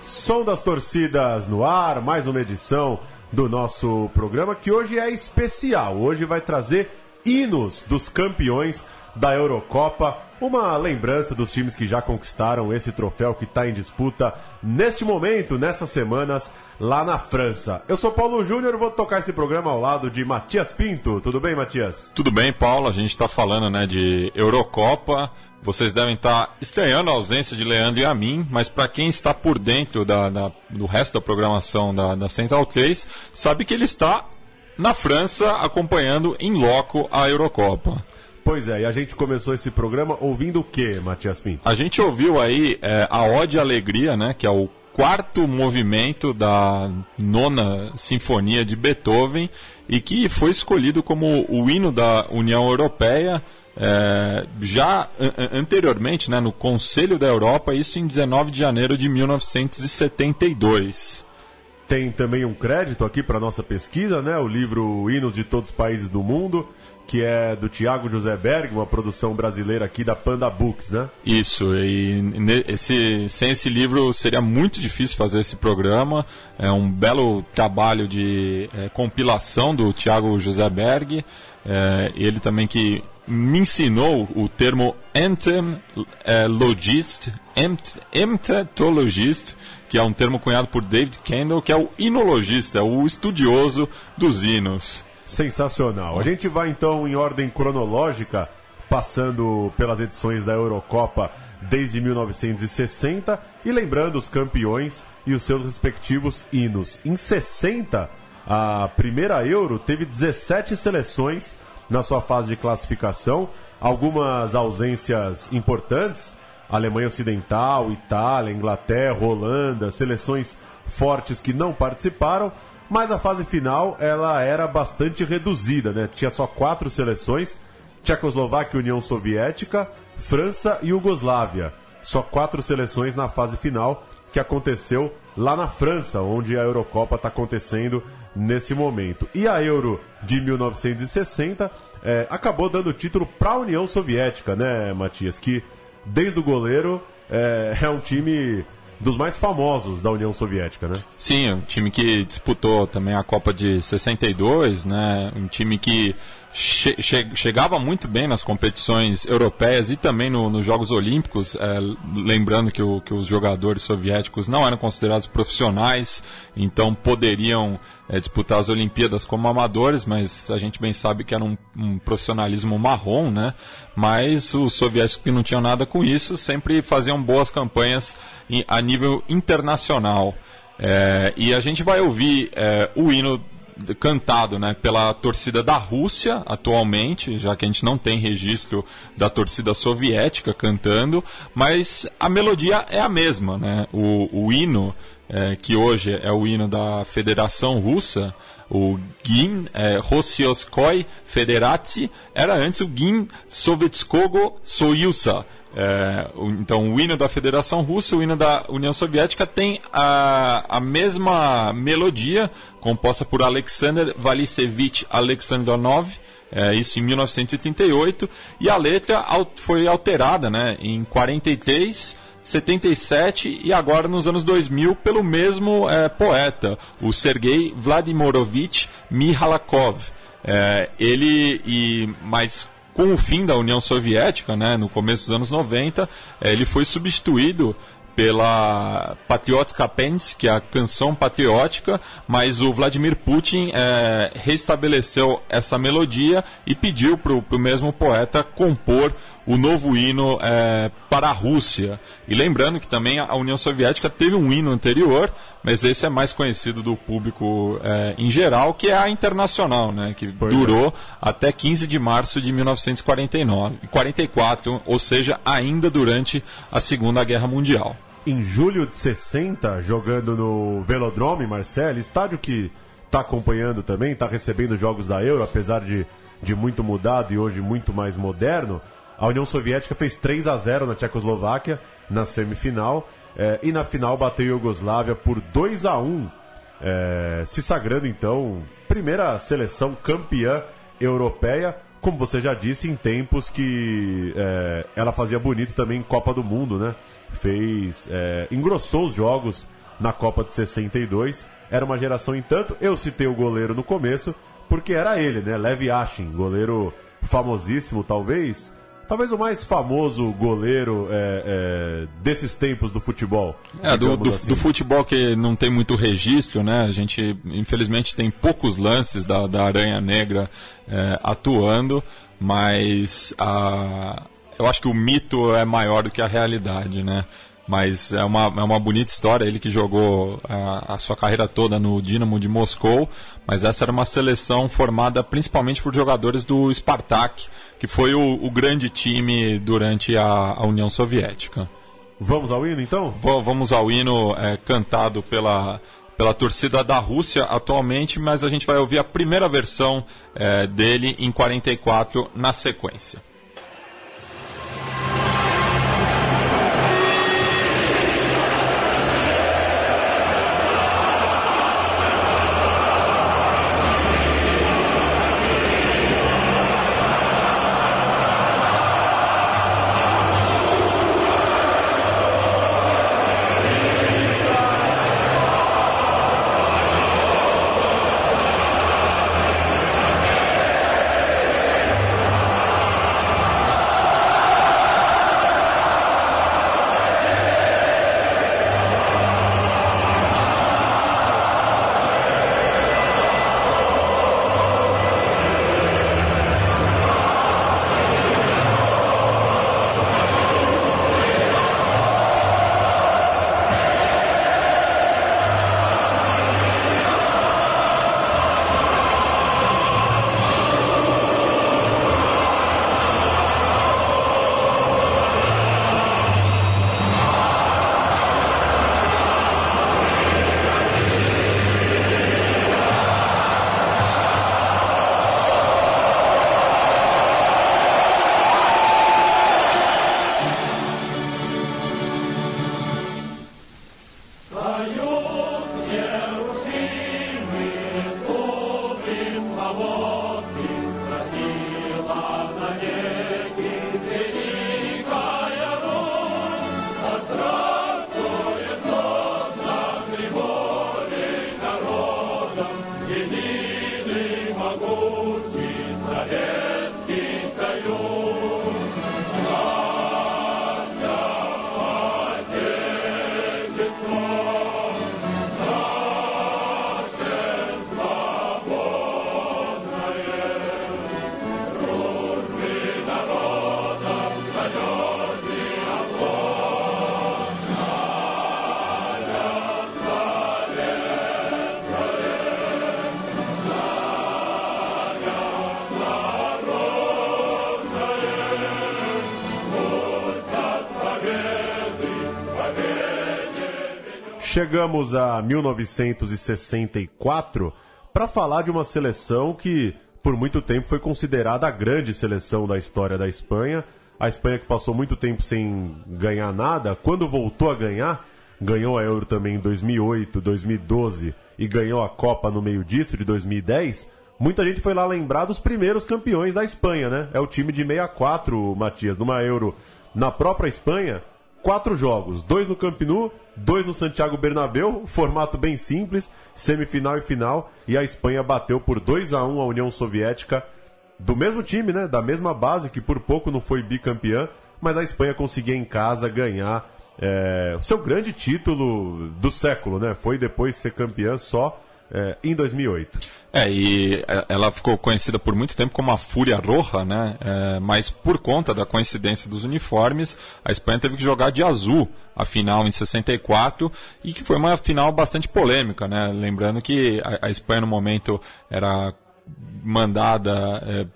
Som das torcidas no ar, mais uma edição do nosso programa que hoje é especial. Hoje vai trazer hinos dos campeões da Eurocopa, uma lembrança dos times que já conquistaram esse troféu que está em disputa neste momento, nessas semanas, lá na França. Eu sou Paulo Júnior, vou tocar esse programa ao lado de Matias Pinto. Tudo bem, Matias? Tudo bem, Paulo. A gente está falando né, de Eurocopa. Vocês devem estar tá estranhando a ausência de Leandro e a mim, mas para quem está por dentro da, da, do resto da programação da, da Central 3, sabe que ele está na França acompanhando em loco a Eurocopa. Pois é, e a gente começou esse programa ouvindo o que, Matias Pinto? A gente ouviu aí é, a Ode Alegria, né, que é o quarto movimento da nona sinfonia de Beethoven e que foi escolhido como o hino da União Europeia é, já anteriormente, né, no Conselho da Europa, isso em 19 de janeiro de 1972. Tem também um crédito aqui para nossa pesquisa, né? O livro Hinos de Todos os Países do Mundo, que é do Tiago José Berg, uma produção brasileira aqui da Panda Books, né? Isso, e esse, sem esse livro seria muito difícil fazer esse programa. É um belo trabalho de é, compilação do Tiago José Berg. É, ele também que me ensinou o termo entomologist, entomologist, que é um termo cunhado por David Kendall, que é o inologista, o estudioso dos hinos. Sensacional. A gente vai então em ordem cronológica, passando pelas edições da Eurocopa desde 1960 e lembrando os campeões e os seus respectivos hinos. Em 60, a primeira Euro teve 17 seleções na sua fase de classificação, algumas ausências importantes, Alemanha Ocidental, Itália, Inglaterra, Holanda, seleções fortes que não participaram, mas a fase final ela era bastante reduzida, né? Tinha só quatro seleções: Tchecoslováquia, União Soviética, França e Iugoslávia. Só quatro seleções na fase final que aconteceu lá na França, onde a Eurocopa está acontecendo nesse momento. E a Euro de 1960 é, acabou dando título para a União Soviética, né, Matias? Que desde o goleiro é, é um time dos mais famosos da União Soviética, né? Sim, um time que disputou também a Copa de 62, né? Um time que che che chegava muito bem nas competições europeias e também no, nos Jogos Olímpicos, é, lembrando que, o, que, os jogadores soviéticos não eram considerados profissionais, então poderiam é, disputar as Olimpíadas como amadores, mas a gente bem sabe que era um, um profissionalismo marrom, né? Mas os soviéticos que não tinham nada com isso sempre faziam boas campanhas em, a nível internacional. É, e a gente vai ouvir é, o hino cantado né, pela torcida da Rússia atualmente, já que a gente não tem registro da torcida soviética cantando, mas a melodia é a mesma. Né? O, o hino, é, que hoje é o hino da Federação Russa, o Gim é, Rossiyskoy Federatsy, era antes o Gim Sovetskogo Soyusa, é, então, o hino da Federação Russa, o hino da União Soviética tem a, a mesma melodia, composta por Alexander Valisevich Alexandronov, é, isso em 1938, e a letra foi alterada né, em 43, 77 e agora nos anos 2000 pelo mesmo é, poeta, o Sergei Vladimirovich Mihalakov. É, ele e mais com o fim da União Soviética, né, no começo dos anos 90, eh, ele foi substituído pela Patriotica Pens, que é a canção patriótica, mas o Vladimir Putin é, restabeleceu essa melodia e pediu para o mesmo poeta compor o novo hino é, para a Rússia. E lembrando que também a União Soviética teve um hino anterior, mas esse é mais conhecido do público é, em geral, que é a Internacional, né, que pois durou é. até 15 de março de 1949, 44, ou seja, ainda durante a Segunda Guerra Mundial em julho de 60, jogando no Velodrome, Marcelo, estádio que está acompanhando também, está recebendo jogos da Euro, apesar de, de muito mudado e hoje muito mais moderno. A União Soviética fez 3 a 0 na Tchecoslováquia na semifinal é, e na final bateu a Iugoslávia por 2 a 1 é, se sagrando então primeira seleção campeã europeia, como você já disse, em tempos que é, ela fazia bonito também em Copa do Mundo, né? Fez, é, engrossou os jogos na Copa de 62. Era uma geração em tanto. Eu citei o goleiro no começo porque era ele, né? Lev Yashin, goleiro famosíssimo, talvez talvez o mais famoso goleiro é, é, desses tempos do futebol. É, do, do, assim. do, futebol que não tem muito registro, né? A gente, infelizmente, tem poucos lances da, da Aranha Negra é, atuando, mas a, eu acho que o mito é maior do que a realidade, né? Mas é uma, é uma bonita história. Ele que jogou a, a, sua carreira toda no Dinamo de Moscou, mas essa era uma seleção formada principalmente por jogadores do Spartak, que foi o, o grande time durante a, a, União Soviética. Vamos ao hino então? V vamos ao hino é, cantado pela, pela torcida da Rússia atualmente, mas a gente vai ouvir a primeira versão é, dele em 44 na sequência. Chegamos a 1964 para falar de uma seleção que por muito tempo foi considerada a grande seleção da história da Espanha. A Espanha que passou muito tempo sem ganhar nada, quando voltou a ganhar, ganhou a Euro também em 2008, 2012 e ganhou a Copa no meio disso de 2010. Muita gente foi lá lembrar dos primeiros campeões da Espanha, né? É o time de 64, Matias, numa Euro na própria Espanha quatro jogos, dois no Camp Nou, dois no Santiago Bernabéu, formato bem simples, semifinal e final, e a Espanha bateu por 2 a 1 a União Soviética do mesmo time, né, da mesma base que por pouco não foi bicampeã, mas a Espanha conseguia em casa ganhar é, o seu grande título do século, né? Foi depois ser campeã só é, em 2008. É, e é, ela ficou conhecida por muito tempo como a Fúria Roja, né? É, mas por conta da coincidência dos uniformes, a Espanha teve que jogar de azul a final em 64 e que foi uma final bastante polêmica, né? Lembrando que a, a Espanha no momento era mandada, é,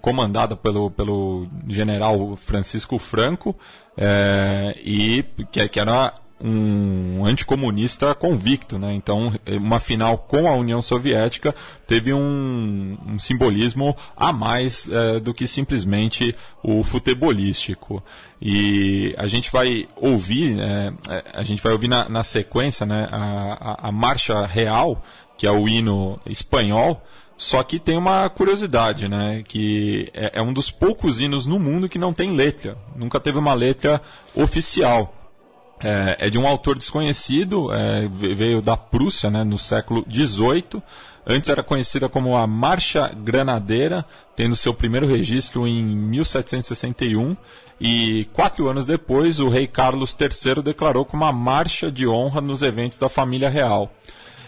comandada pelo, pelo general Francisco Franco, é, e que, que, era um anticomunista convicto, né? Então, uma final com a União Soviética teve um, um simbolismo a mais é, do que simplesmente o futebolístico. E a gente vai ouvir, é, a gente vai ouvir na, na sequência, né, a, a, a marcha real, que é o hino espanhol. Só que tem uma curiosidade, né? Que é, é um dos poucos hinos no mundo que não tem letra. Nunca teve uma letra oficial. É, é, de um autor desconhecido, é, veio da Prússia né, no século XVIII. Antes era conhecida como a Marcha Granadeira, tendo seu primeiro registro em 1761. E quatro anos depois, o rei Carlos III declarou como uma marcha de honra nos eventos da família real.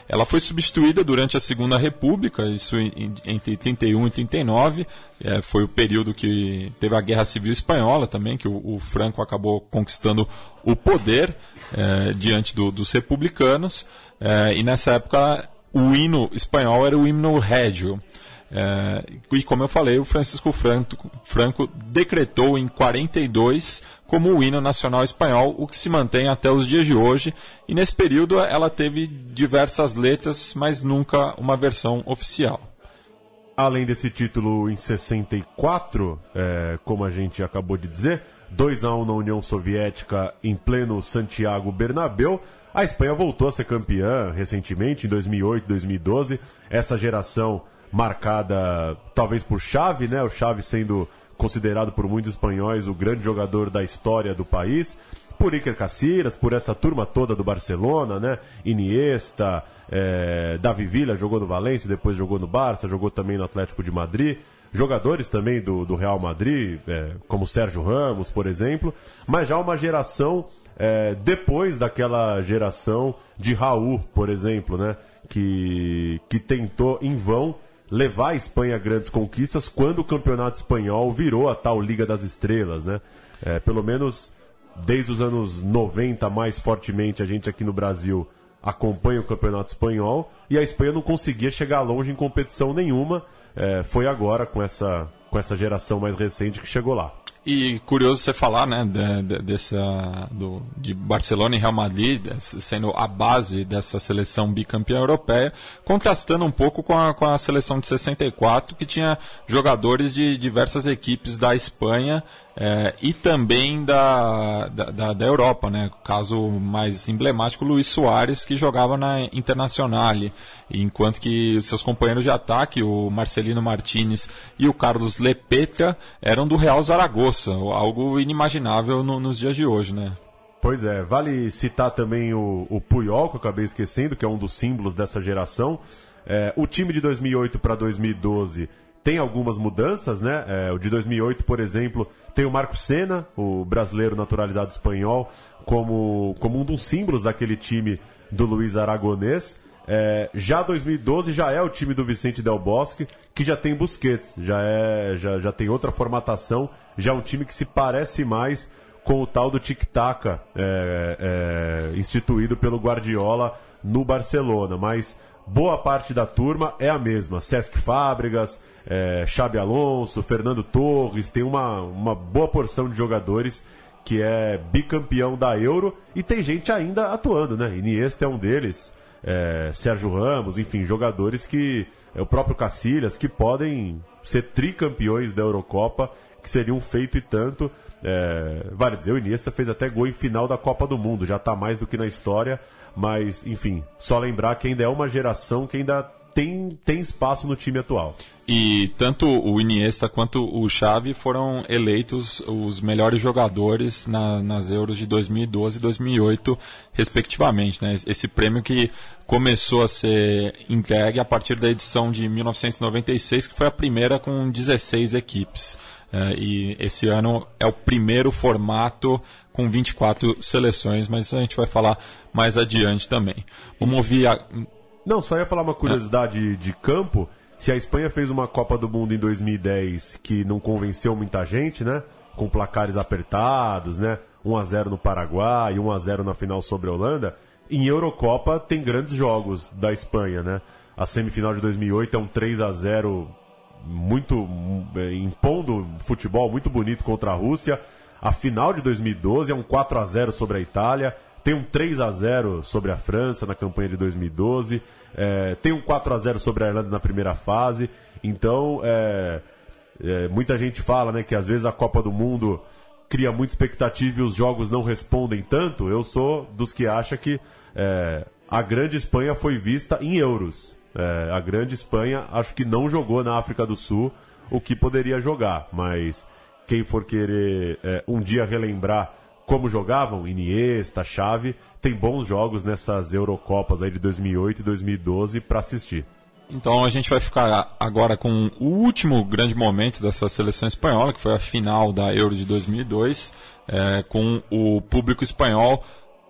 Ela foi substituída durante a Segunda República, isso entre 31 e 39, é, foi o período que teve a Guerra Civil Espanhola também, que o, o Franco acabou conquistando o poder é, diante do, dos republicanos, é, e nessa época o hino espanhol era o hino régio. É, e como eu falei, o Francisco Franco, Franco decretou em 42 como o hino nacional espanhol, o que se mantém até os dias de hoje. E nesse período ela teve diversas letras, mas nunca uma versão oficial. Além desse título em 64, é, como a gente acabou de dizer, 2 a 1 na União Soviética em pleno Santiago Bernabéu. A Espanha voltou a ser campeã recentemente, em 2008, 2012. Essa geração marcada talvez por Xavi, né? O Xavi sendo considerado por muitos espanhóis o grande jogador da história do país, por Iker Casillas, por essa turma toda do Barcelona, né? Iniesta, é, Davi Villa jogou no Valência, depois jogou no Barça, jogou também no Atlético de Madrid. Jogadores também do, do Real Madrid, é, como Sérgio Ramos, por exemplo, mas já uma geração é, depois daquela geração de Raul, por exemplo, né? Que, que tentou em vão levar a Espanha a grandes conquistas quando o campeonato espanhol virou a tal Liga das Estrelas, né? É, pelo menos desde os anos 90, mais fortemente, a gente aqui no Brasil acompanha o campeonato espanhol e a Espanha não conseguia chegar longe em competição nenhuma. É, foi agora com essa, com essa geração mais recente que chegou lá. E curioso você falar, né, de, de, dessa, do, de Barcelona e Real Madrid sendo a base dessa seleção bicampeã europeia, contrastando um pouco com a, com a seleção de 64, que tinha jogadores de diversas equipes da Espanha é, e também da, da, da, Europa, né? Caso mais emblemático, Luiz Soares, que jogava na Internacional, enquanto que seus companheiros de ataque, o Marcelino Martinez e o Carlos Lepetra, eram do Real Zaragoza, algo inimaginável no, nos dias de hoje, né? Pois é, vale citar também o, o Puyol, que eu acabei esquecendo, que é um dos símbolos dessa geração. É, o time de 2008 para 2012 tem algumas mudanças, né? É, o de 2008, por exemplo, tem o Marco Senna, o brasileiro naturalizado espanhol, como, como um dos símbolos daquele time do Luiz Aragonês. É, já 2012 já é o time do Vicente Del Bosque, que já tem Busquets, já, é, já, já tem outra formatação, já é um time que se parece mais com o tal do tic-tac é, é, instituído pelo Guardiola no Barcelona. Mas boa parte da turma é a mesma. Sesc Fábricas, é, Xabi Alonso, Fernando Torres, tem uma, uma boa porção de jogadores que é bicampeão da Euro e tem gente ainda atuando, né? Iniesta é um deles, é, Sérgio Ramos, enfim, jogadores que. É o próprio Cacilhas, que podem ser tricampeões da Eurocopa, que seria um feito e tanto. É, vale dizer, o Iniesta fez até gol em final da Copa do Mundo, já está mais do que na história, mas enfim, só lembrar que ainda é uma geração que ainda tem, tem espaço no time atual. E tanto o Iniesta quanto o Xavi foram eleitos os melhores jogadores na, nas Euros de 2012 e 2008, respectivamente. Né? Esse prêmio que começou a ser entregue a partir da edição de 1996, que foi a primeira com 16 equipes. É, e esse ano é o primeiro formato com 24 seleções, mas a gente vai falar mais adiante também. Vamos ouvir a... Não, só ia falar uma curiosidade de campo se a Espanha fez uma Copa do Mundo em 2010 que não convenceu muita gente, né? Com placares apertados, né? 1 a 0 no Paraguai, 1 a 0 na final sobre a Holanda. Em Eurocopa tem grandes jogos da Espanha, né? A semifinal de 2008 é um 3 a 0 muito é, impondo futebol muito bonito contra a Rússia. A final de 2012 é um 4 a 0 sobre a Itália. tem um 3 a 0 sobre a França na campanha de 2012, é, tem um 4 a 0 sobre a Irlanda na primeira fase. Então, é, é, muita gente fala né, que às vezes a Copa do Mundo cria muita expectativa e os jogos não respondem tanto. Eu sou dos que acha que é, a grande Espanha foi vista em euros. É, a grande Espanha acho que não jogou na África do Sul o que poderia jogar, mas quem for querer é, um dia relembrar como jogavam, Iniesta, Xavi, tem bons jogos nessas Eurocopas aí de 2008 e 2012 para assistir. Então a gente vai ficar agora com o último grande momento dessa seleção espanhola, que foi a final da Euro de 2002, é, com o público espanhol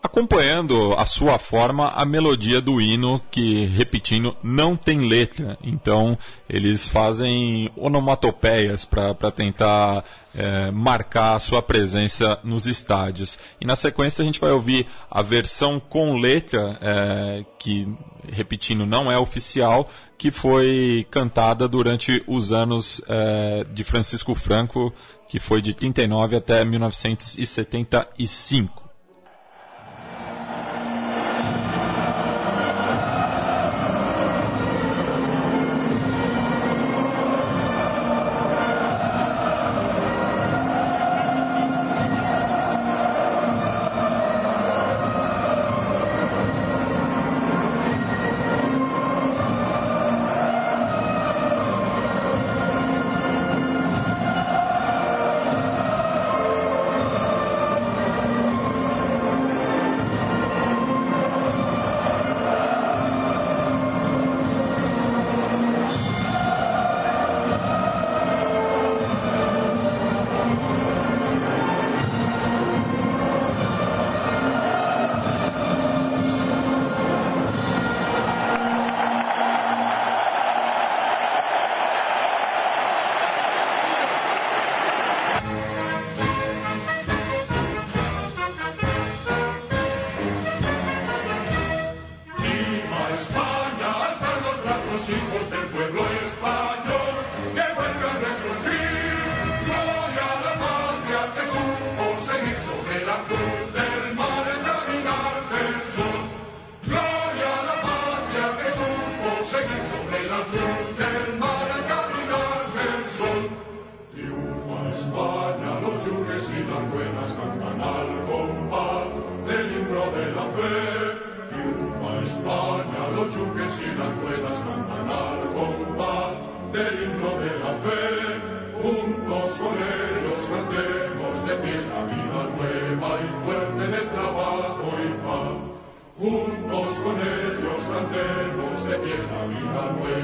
acompanhando a sua forma a melodia do hino que, repetindo, não tem letra. Então eles fazem onomatopeias para tentar é, marcar a sua presença nos estádios. E na sequência a gente vai ouvir a versão com letra, é, que, repetindo, não é oficial, que foi cantada durante os anos é, de Francisco Franco, que foi de 39 até 1975. Amen.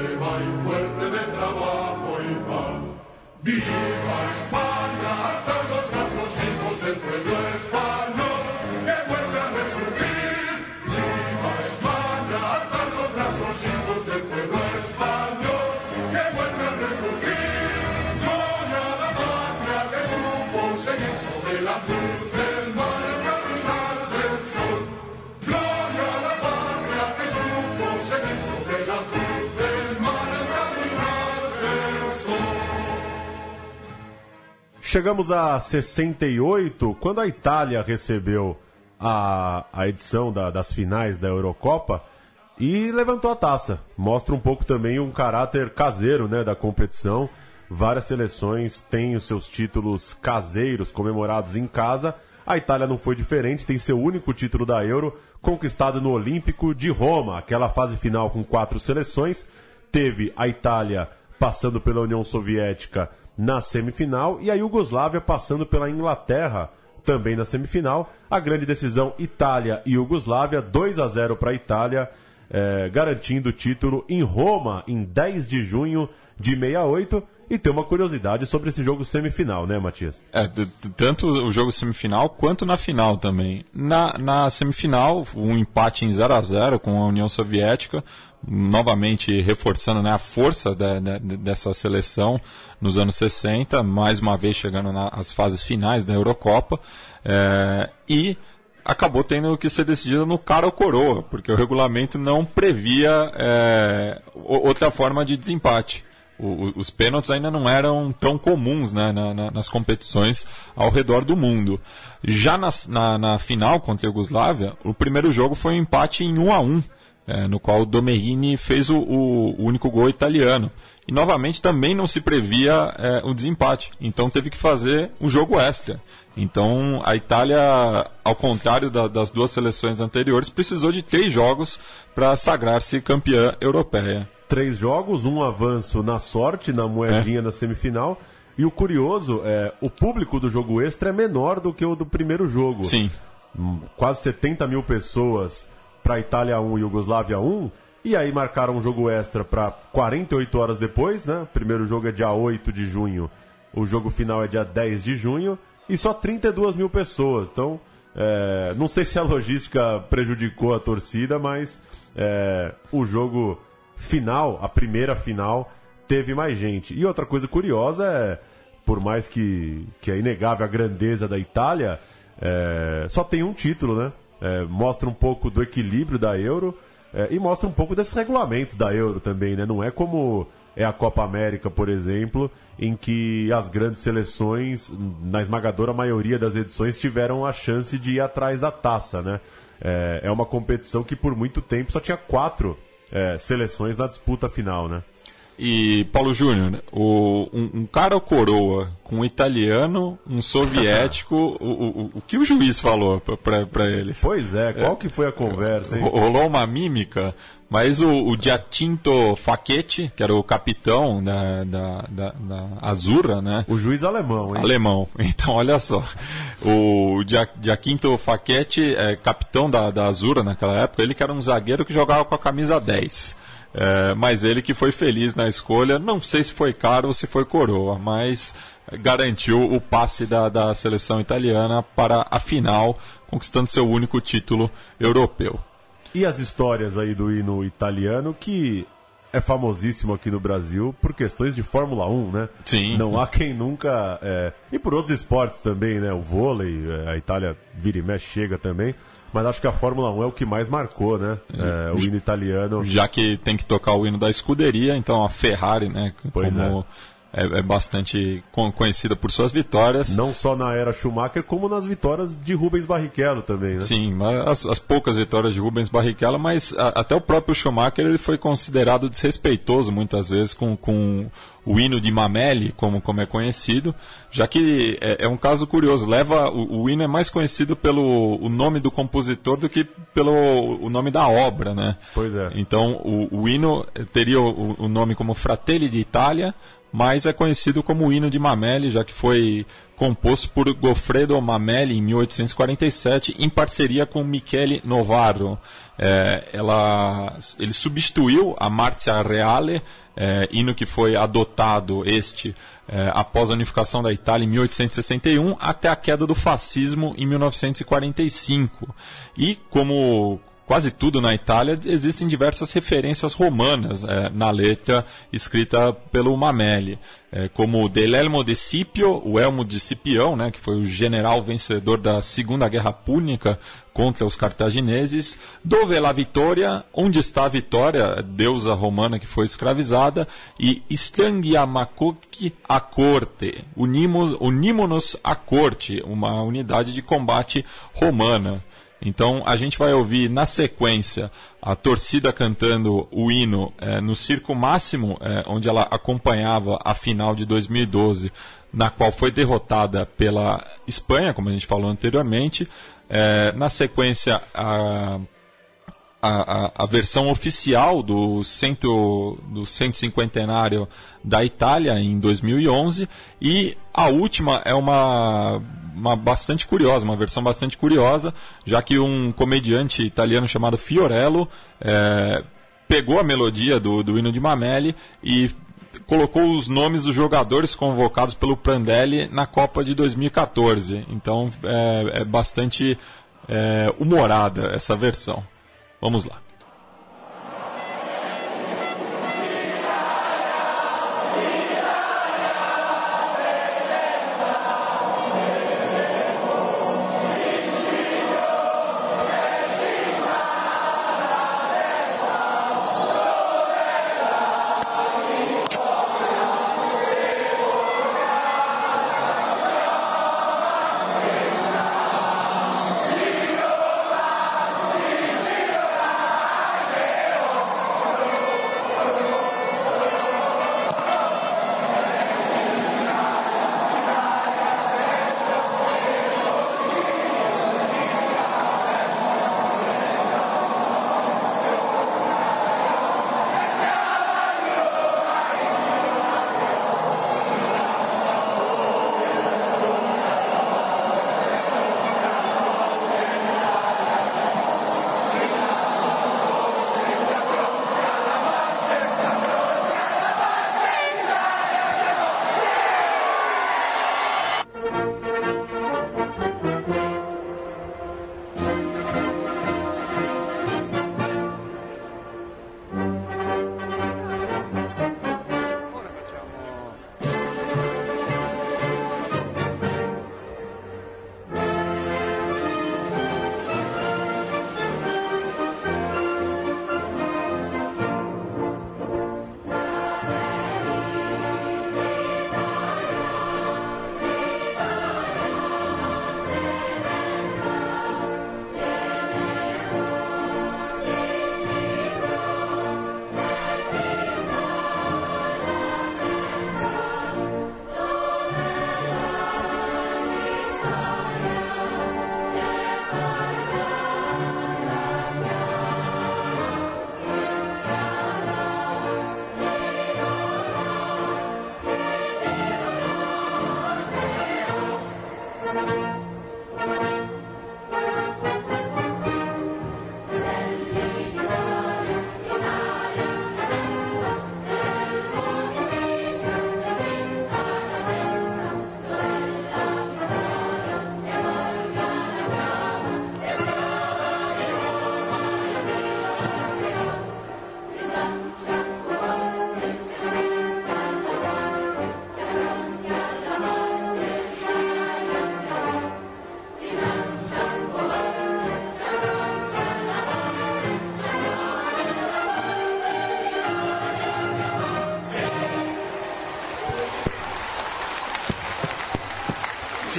Chegamos a 68, quando a Itália recebeu a, a edição da, das finais da Eurocopa e levantou a taça. Mostra um pouco também um caráter caseiro né, da competição. Várias seleções têm os seus títulos caseiros comemorados em casa. A Itália não foi diferente, tem seu único título da Euro conquistado no Olímpico de Roma, aquela fase final com quatro seleções. Teve a Itália passando pela União Soviética na semifinal e a Iugoslávia passando pela Inglaterra também na semifinal. A grande decisão Itália e Iugoslávia, 2 a 0 para a Itália, é, garantindo o título em Roma em 10 de junho de 68. E tem uma curiosidade sobre esse jogo semifinal, né, Matias? É, tanto o jogo semifinal quanto na final também. Na, na semifinal, um empate em 0 a 0 com a União Soviética, novamente reforçando né, a força de, de, dessa seleção nos anos 60, mais uma vez chegando nas fases finais da Eurocopa. É, e acabou tendo que ser decidida no cara ou coroa, porque o regulamento não previa é, outra forma de desempate. Os pênaltis ainda não eram tão comuns né, na, na, nas competições ao redor do mundo. Já na, na, na final contra a Iugoslávia, o primeiro jogo foi um empate em 1 a 1 é, no qual o Domerini fez o, o, o, único gol italiano. E novamente também não se previa é, o desempate, então teve que fazer um jogo extra. Então a Itália, ao contrário da, das duas seleções anteriores, precisou de três jogos para sagrar-se campeã europeia três jogos, um avanço na sorte, na moedinha é. na semifinal. E o curioso é, o público do jogo extra é menor do que o do primeiro jogo. Sim. Hum, quase 70 mil pessoas para Itália 1 e Yugoslávia 1. E aí marcaram um jogo extra para 48 horas depois, né? O primeiro jogo é dia 8 de junho, o jogo final é dia 10 de junho. E só 32 mil pessoas. Então, é, não sei se a logística prejudicou a torcida, mas é, o jogo final, a primeira final, teve mais gente. E outra coisa curiosa é, por mais que, que é inegável a grandeza da Itália, é, só tem um título, né? É, mostra um pouco do equilíbrio da Euro é, e mostra um pouco desses regulamentos da Euro também, né? Não é como é a Copa América, por exemplo, em que as grandes seleções, na esmagadora maioria das edições, tiveram a chance de ir atrás da taça, né? É, é uma competição que por muito tempo só tinha quatro é, seleções na disputa final, né? E, Paulo Júnior, um, um, cara coroa com um italiano, um soviético, o, o, o, que o juiz falou para eles? Pois é, qual é, que foi a conversa, hein? Rolou uma mímica, mas o, o Giacinto Facchetti, que era o capitão da, da, da, da Azurra, né? O juiz alemão, hein? Alemão. Então, olha só. O Giacinto Facchetti, é capitão da, da Azurra naquela época, ele que era um zagueiro que jogava com a camisa 10. É, mas ele que foi feliz na escolha, não sei se foi caro ou se foi coroa, mas garantiu o passe da, da seleção italiana para a final, conquistando seu único título europeu. E as histórias aí do hino italiano que é famosíssimo aqui no Brasil por questões de Fórmula 1, né? Sim. Não há quem nunca. É... E por outros esportes também, né? O vôlei, é, a Itália vira e mexe, chega também mas acho que a Fórmula 1 é o que mais marcou, né? É, o hino italiano. Já que tem que tocar o hino da escuderia, então a Ferrari, né? Pois como é é, é, bastante conhecida por suas vitórias. Não só na era Schumacher, como nas vitórias de Rubens Barrichello também, né? Sim, as, as poucas vitórias de Rubens Barrichello, mas a, até o próprio Schumacher ele foi considerado desrespeitoso muitas vezes com, com o hino de Mameli, como, como é conhecido, já que é, é um caso curioso. Leva o, o, hino é mais conhecido pelo o nome do compositor do que pelo o nome da obra, né? Pois é. Então o, o hino teria o, o nome como Fratelli d'Italia, mas é conhecido como o hino de Mameli, já que foi composto por Goffredo Mameli em 1847, em parceria com Michele Novaro. É, ela, ele substituiu a Marcia Reale, é, hino que foi adotado este é, após a unificação da Itália em 1861 até a queda do fascismo em 1945. E como quase tudo na Itália, existem diversas referências romanas é, na letra escrita pelo Mameli, é, como Delelmo de Scipio, o Elmo de Cipião, né, que foi o general vencedor da Segunda Guerra Púnica contra os cartagineses, Dove la Vittoria, onde está a Vitória, deusa romana que foi escravizada, e Strangiamakoki a corte, unimos a corte, uma unidade de combate romana. Então a gente vai ouvir na sequência a torcida cantando o hino é, no Circo Máximo, é, onde ela acompanhava a final de 2012, na qual foi derrotada pela Espanha, como a gente falou anteriormente. É, na sequência, a a, a, versão oficial do, cento, do 150 da Itália em 2011 e a última é uma, uma bastante curiosa, uma versão bastante curiosa, já que um comediante italiano chamado Fiorello é, pegou a melodia do, do hino de Mameli e colocou os nomes dos jogadores convocados pelo Prandelli na Copa de 2014. Então é, é bastante é, humorada essa versão. Vamos lá.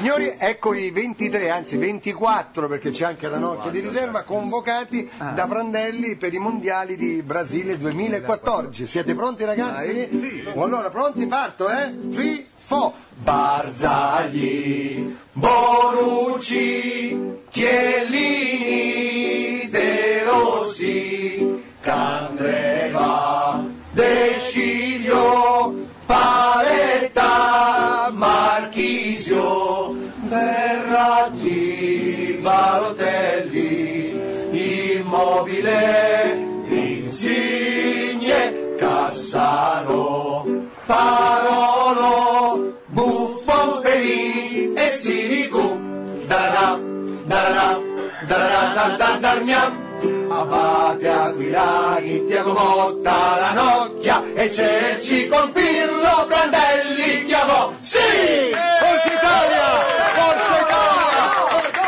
Signori, ecco i 23, anzi 24, perché c'è anche la nocchia di riserva, convocati da Prandelli per i mondiali di Brasile 2014. Siete pronti ragazzi? Sì. Allora, pronti? Parto, eh? 3, 4. Barzagli, Bonucci, da da da Abate Aquilani, Tiago Motta, La Nocchia e Cerci con Pirlo, Brandelli, chiamò, sì! Forza Italia! Forza Italia!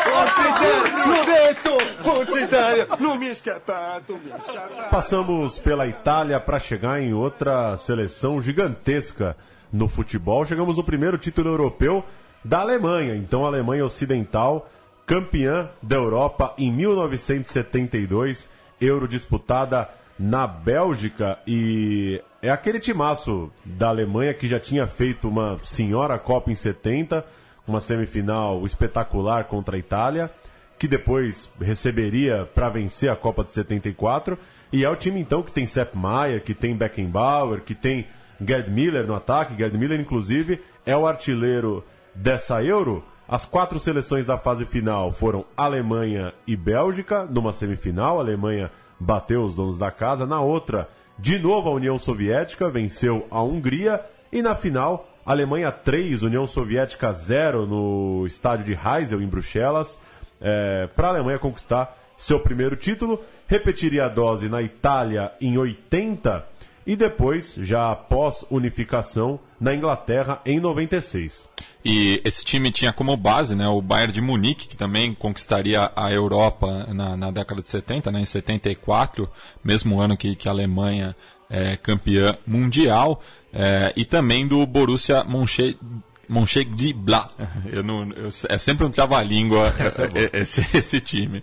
Forza Italia! L'ho detto! Forza Italia! Non mi è scappato, mi è scappato! Passamos pela Itália para chegar em outra seleção gigantesca no futebol. Chegamos no primeiro título europeu da Alemanha. Então, a Alemanha Ocidental, campeã da Europa em 1972, Euro disputada na Bélgica. E é aquele timaço da Alemanha que já tinha feito uma senhora Copa em 70, uma semifinal espetacular contra a Itália que depois receberia para vencer a Copa de 74. E é o time então que tem Sepp Maier, que tem Beckenbauer, que tem Gerd Miller no ataque. Gerd Miller, inclusive, é o artilheiro dessa Euro. As quatro seleções da fase final foram Alemanha e Bélgica, numa semifinal. A Alemanha bateu os donos da casa. Na outra, de novo a União Soviética venceu a Hungria. E na final, Alemanha 3, União Soviética 0 no estádio de Heysel, em Bruxelas é, para a Alemanha conquistar seu primeiro título. Repetiria a dose na Itália em 80 e depois, já após unificação, na Inglaterra em 96. E esse time tinha como base né, o Bayern de Munique, que também conquistaria a Europa na, na década de 70, né, em 74, mesmo ano que, que a Alemanha é campeã mundial, é, e também do Borussia Mönchengladbach Mönchengladbach. Eu não, eu, é sempre um trava-língua é esse, esse, time.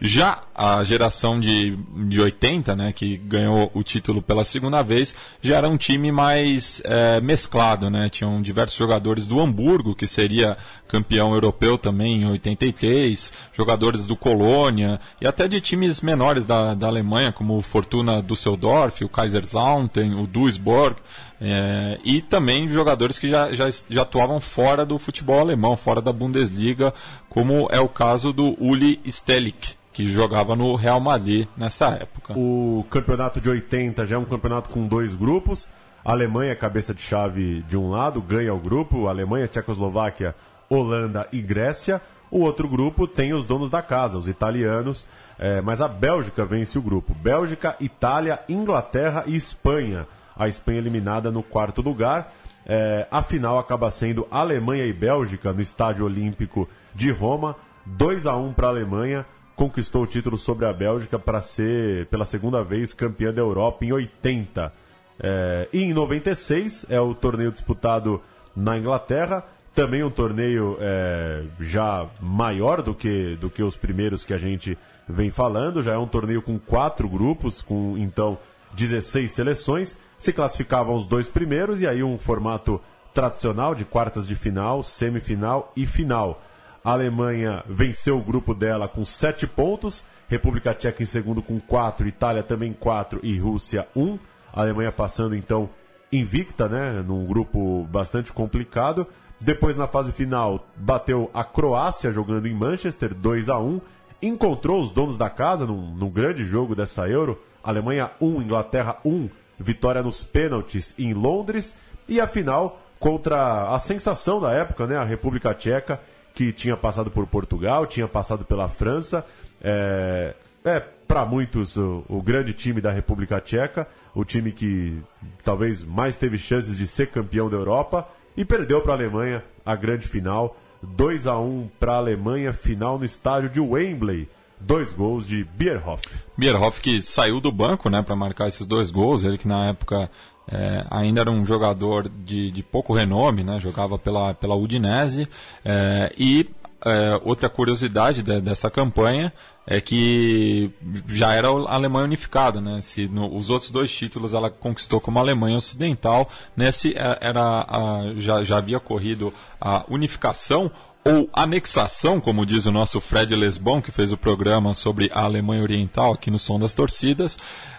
Já a geração de, de 80, né, que ganhou o título pela segunda vez, já era um time mais é, mesclado, né? Tinham diversos jogadores do Hamburgo, que seria campeão europeu também em 83, jogadores do Colônia e até de times menores da, da Alemanha, como o Fortuna Düsseldorf, o Kaiserslautern, o Duisburg. É, e também jogadores que já, já, já atuavam fora do futebol alemão, fora da Bundesliga, como é o caso do Uli Stelik, que jogava no Real Madrid nessa época. O campeonato de 80 já é um campeonato com dois grupos. A Alemanha, cabeça de chave de um lado, ganha o grupo. A Alemanha, Tchecoslováquia, Holanda e Grécia. O outro grupo tem os donos da casa, os italianos. É, mas a Bélgica vence o grupo. Bélgica, Itália, Inglaterra e Espanha a Espanha eliminada no quarto lugar. É, a final acaba sendo Alemanha e Bélgica no Estádio Olímpico de Roma. 2 a 1 para a Alemanha, conquistou o título sobre a Bélgica para ser, pela segunda vez, campeã da Europa em 80. É, e em 96 é o torneio disputado na Inglaterra, também um torneio é, já maior do que, do que os primeiros que a gente vem falando, já é um torneio com quatro grupos, com então 16 seleções se classificavam os dois primeiros e aí um formato tradicional de quartas de final, semifinal e final. A Alemanha venceu o grupo dela com sete pontos, República Tcheca em segundo com quatro, Itália também quatro e Rússia um. A Alemanha passando então invicta, né, num grupo bastante complicado. Depois na fase final bateu a Croácia jogando em Manchester 2 a 1. Encontrou os donos da casa num, num grande jogo dessa Euro. Alemanha 1, Inglaterra 1 vitória nos pênaltis em Londres e a final contra a sensação da época, né, a República Tcheca, que tinha passado por Portugal, tinha passado pela França. É, é para muitos o, o, grande time da República Tcheca, o time que talvez mais teve chances de ser campeão da Europa e perdeu para a Alemanha a grande final, 2 a 1 para a Alemanha, final no estádio de Wembley dois gols de Bierhoff. Bierhoff que saiu do banco né, para marcar esses dois gols, ele que na época é, ainda era um jogador de, de pouco renome, né? jogava pela, pela Udinese, é, e é, outra curiosidade de, dessa campanha é que já era a Alemanha unificada, né? Se no, os outros dois títulos ela conquistou como Alemanha Ocidental, nesse era a, já, já havia ocorrido a unificação ou anexação, como diz o nosso Fred Lesbon, que fez o programa sobre a Alemanha Oriental aqui no Som das Torcidas.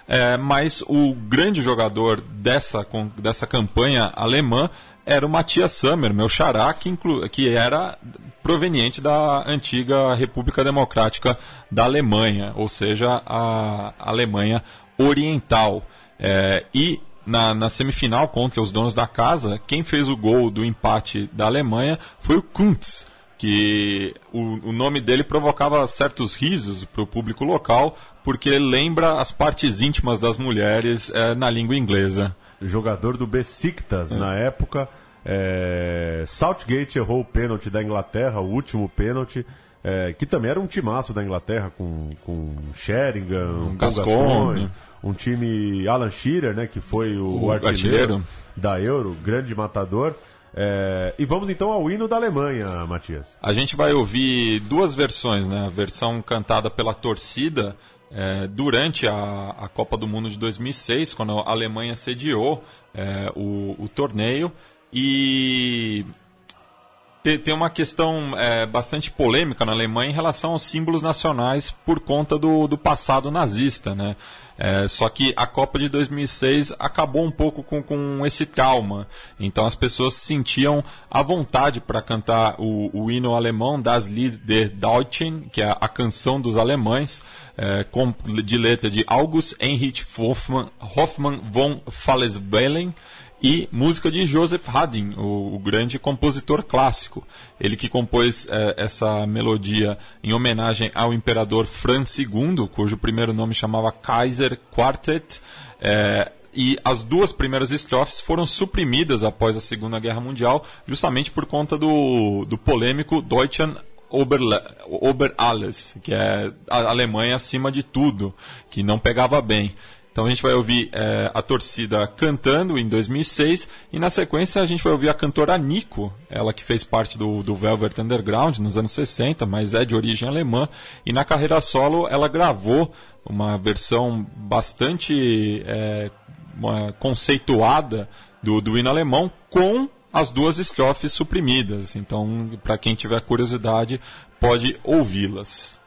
É, mas o grande jogador dessa, dessa campanha alemã era o Matias Sammer, meu xará, que, inclu, que era proveniente da antiga República Democrática da Alemanha, ou seja, a Alemanha Oriental. É, e na, na, semifinal contra os donos da casa, quem fez o gol do empate da Alemanha foi o Kuntz, que o, o nome dele provocava certos risos para o público local, porque lembra as partes íntimas das mulheres é, na língua inglesa jogador do Besiktas é. na época. É, Southgate errou o pênalti da Inglaterra, o último pênalti, é, que também era um timaço da Inglaterra, com, com Sheringham, um Gascoigne, um time Alan Shearer, né, que foi o, o artilheiro, artilheiro, da Euro, grande matador. É, e vamos então ao hino da Alemanha, Matias. A gente vai ouvir duas versões, né? A versão cantada pela torcida é, durante a, a, Copa do Mundo de 2006, quando a Alemanha sediou é, o, o, torneio. E tem uma questão é, bastante polêmica na Alemanha em relação aos símbolos nacionais por conta do, do passado nazista. Né? É, só que a Copa de 2006 acabou um pouco com, com esse trauma. Então as pessoas se sentiam à vontade para cantar o, o, hino alemão Das Lied der Deutschen, que é a canção dos alemães, é, com, de letra de August Heinrich Hoffmann, Hoffmann von Fallesbellen e música de Joseph Haydn, o, o grande compositor clássico. Ele que compôs é, essa melodia em homenagem ao imperador Franz II, cujo primeiro nome chamava Kaiser Quartet. É, e as duas primeiras estrofes foram suprimidas após a Segunda Guerra Mundial, justamente por conta do, do polêmico Deutschland Ober, Ober alles, que é a Alemanha acima de tudo, que não pegava bem. Então a gente vai ouvir é, a torcida cantando em 2006 e na sequência a gente vai ouvir a cantora Nico, ela que fez parte do, do Velvet Underground nos anos 60, mas é de origem alemã e na carreira solo ela gravou uma versão bastante é, conceituada do, do hino alemão com as duas estrofes suprimidas. Então, para quem tiver curiosidade, pode ouvi-las.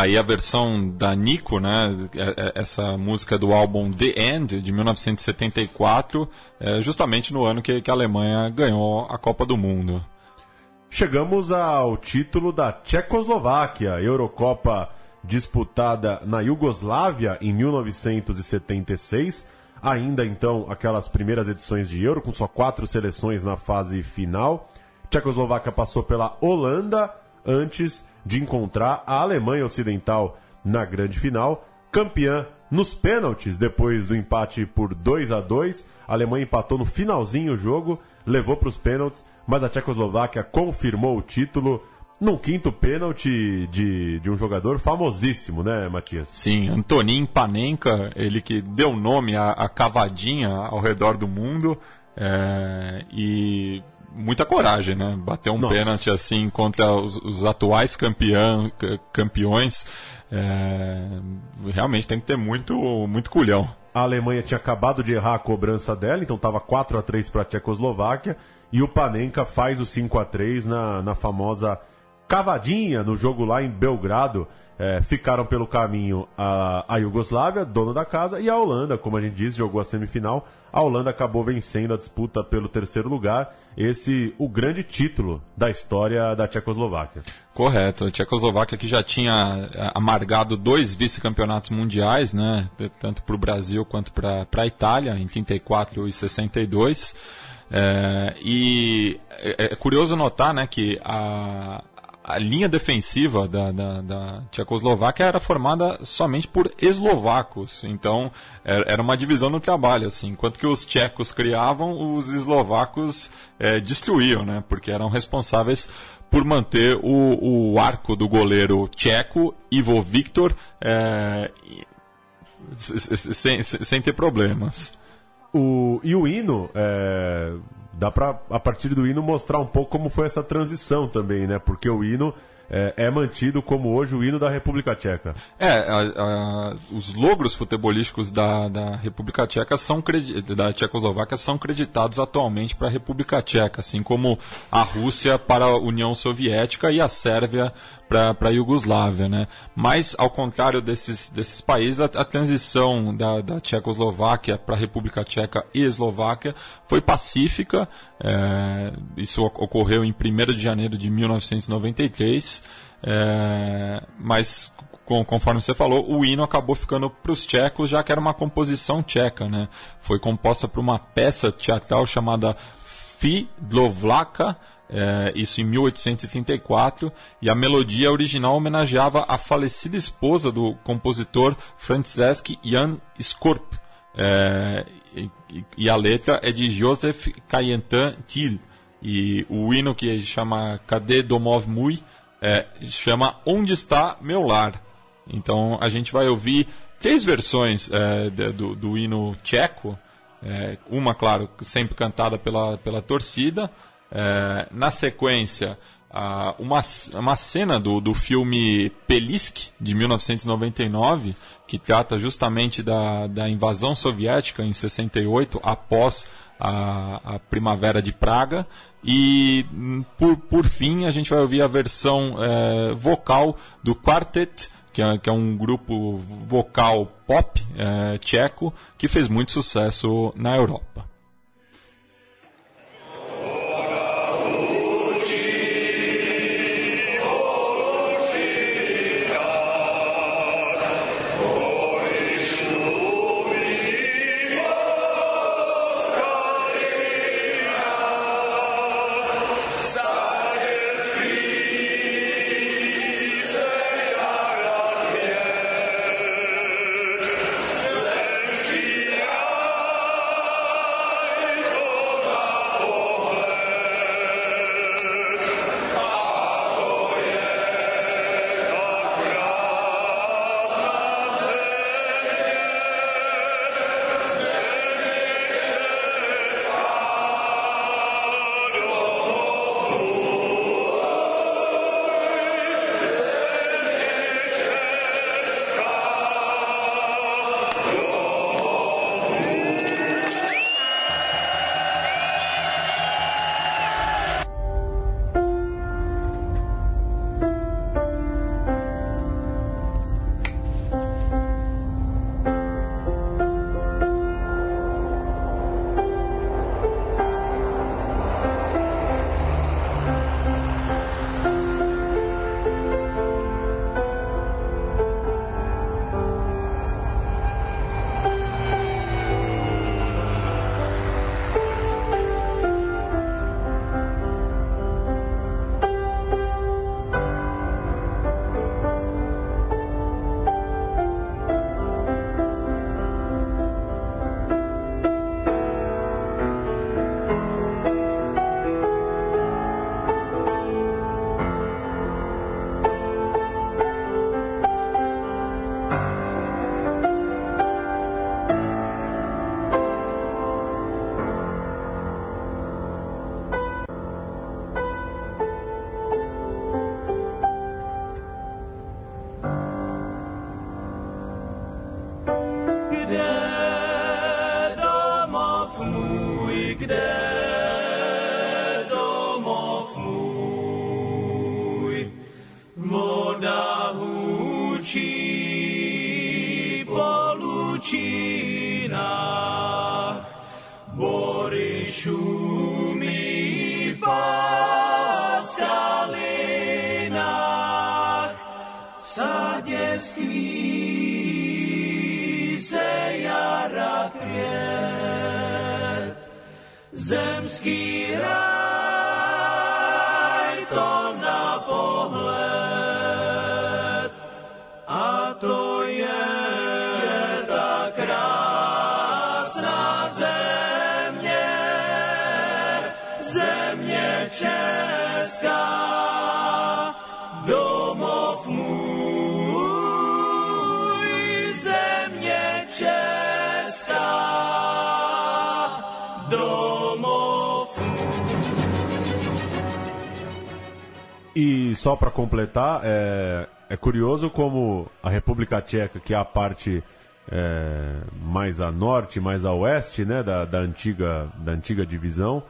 Aí a versão da Nico, né, é, é, essa música do álbum The End, de 1974, é justamente no ano que, que a Alemanha ganhou a Copa do Mundo. Chegamos ao título da Tchecoslováquia, Eurocopa disputada na Iugoslávia em 1976. Ainda então aquelas primeiras edições de Euro, com só quatro seleções na fase final. Tchecoslováquia passou pela Holanda antes de encontrar a Alemanha Ocidental na grande final, campeã nos pênaltis depois do empate por 2 a 2. A Alemanha empatou no finalzinho o jogo, levou para os pênaltis, mas a Tchecoslováquia confirmou o título num quinto pênalti de, de um jogador famosíssimo, né, Matias? Sim, Antonin Panenka, ele que deu nome à, à cavadinha ao redor do mundo. É, e muita coragem, né? Bater um Nossa. pênalti assim contra os, os atuais campeão, campeões. É, realmente tem que ter muito, muito culhão. A Alemanha tinha acabado de errar a cobrança dela, então estava 4 a 3 para a Tchecoslováquia. E o Panenka faz o 5 a 3 na, na famosa cavadinha no jogo lá em Belgrado. É, ficaram pelo caminho a, a Iugoslávia, dono da casa, e a Holanda, como a gente disse, jogou a semifinal. A Holanda acabou vencendo a disputa pelo terceiro lugar. Esse, o grande título da história da Tchecoslováquia. Correto. A Tchecoslováquia que já tinha é, amargado dois vice-campeonatos mundiais, né? Tanto para o Brasil quanto para a Itália, em 34 e 62. É, e é, é curioso notar né, que a, a linha defensiva da, da, da, Tchecoslováquia era formada somente por eslovacos. Então, era uma divisão no trabalho. Assim. Enquanto que os tchecos criavam, os eslovacos é, destruíam, né? porque eram responsáveis por manter o, o arco do goleiro tcheco, Ivo Victor, é, sem, sem ter problemas. O, e o hino, é, dá para a partir do hino mostrar um pouco como foi essa transição também, né? Porque o hino é, é, mantido como hoje o hino da República Tcheca. É, a, a, os logros futebolísticos da, da República Tcheca são da Tchecoslováquia são creditados atualmente para a República Tcheca, assim como a Rússia para a União Soviética e a Sérvia para a Iugoslávia, né? Mas, ao contrário desses, desses países, a, a transição da, da Tchecoslováquia para a República Tcheca e Eslováquia foi pacífica. É, isso ocorreu em 1 de janeiro de 1993, é, mas conforme você falou, o hino acabou ficando para os tchecos, já que era uma composição tcheca, né? Foi composta por uma peça teatral chamada Fidlovlaka, é, isso em 1834, e a melodia original homenageava a falecida esposa do compositor Francesc Jan Skorp, é, e, e, a letra é de Joseph Cayentan Thiel, e o hino que chama Cadê Domov Mui é, chama Onde Está Meu Lar. Então a gente vai ouvir três versões é, do, do hino tcheco, é, uma, claro, sempre cantada pela, pela torcida, é, na sequência, uma, uma cena do, do filme Pelisk, de 1999, que trata justamente da, da invasão soviética em 68, após a, a Primavera de Praga. E, por, por fim, a gente vai ouvir a versão é, vocal do Quartet, que é, que é, um grupo vocal pop é, tcheco, que fez muito sucesso na Europa. The dawn of må fro só para completar, é, é curioso como a República Tcheca, que é a parte é, mais a norte, mais a oeste, né, da, da antiga da antiga divisão,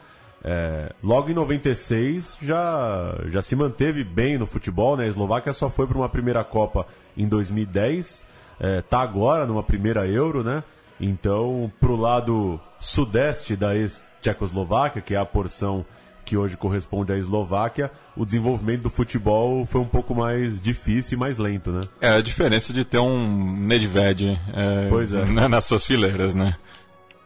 é, logo em 96 já já se manteve bem no futebol, né? A Eslováquia só foi para uma primeira Copa em 2010, é, tá agora numa primeira Euro, né? Então, pro lado sudeste da ex-Tchecoslováquia, que é a porção que hoje corresponde à Eslováquia, o desenvolvimento do futebol foi um pouco mais difícil e mais lento, né? É a diferença de ter um Nedved é, é. na- nas suas fileiras, né?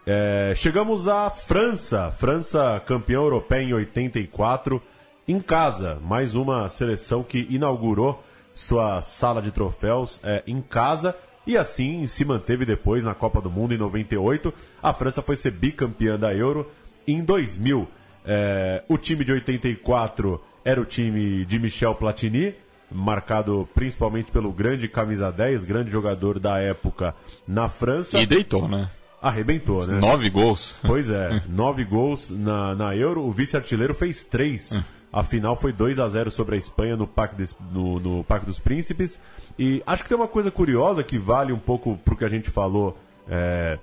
É, chegamos à França. França campeã europeia em 84, em casa. Mais uma seleção que inaugurou sua sala de troféus é, em casa. E assim se manteve depois na Copa do Mundo em 98. A França foi ser bicampeã da Euro em 2000. É, o time de 84 era o time de Michel Platini, marcado principalmente pelo grande camisa 10, grande jogador da época na França. E deitou, né? Arrebentou, né? Nove gols. Pois é, nove gols na, na Euro, o vice-artilheiro fez três. A final foi 2 a 0 sobre a Espanha no Parque, des- no, no Parque dos Príncipes. E acho que tem uma coisa curiosa que vale um pouco pro que a gente falou é,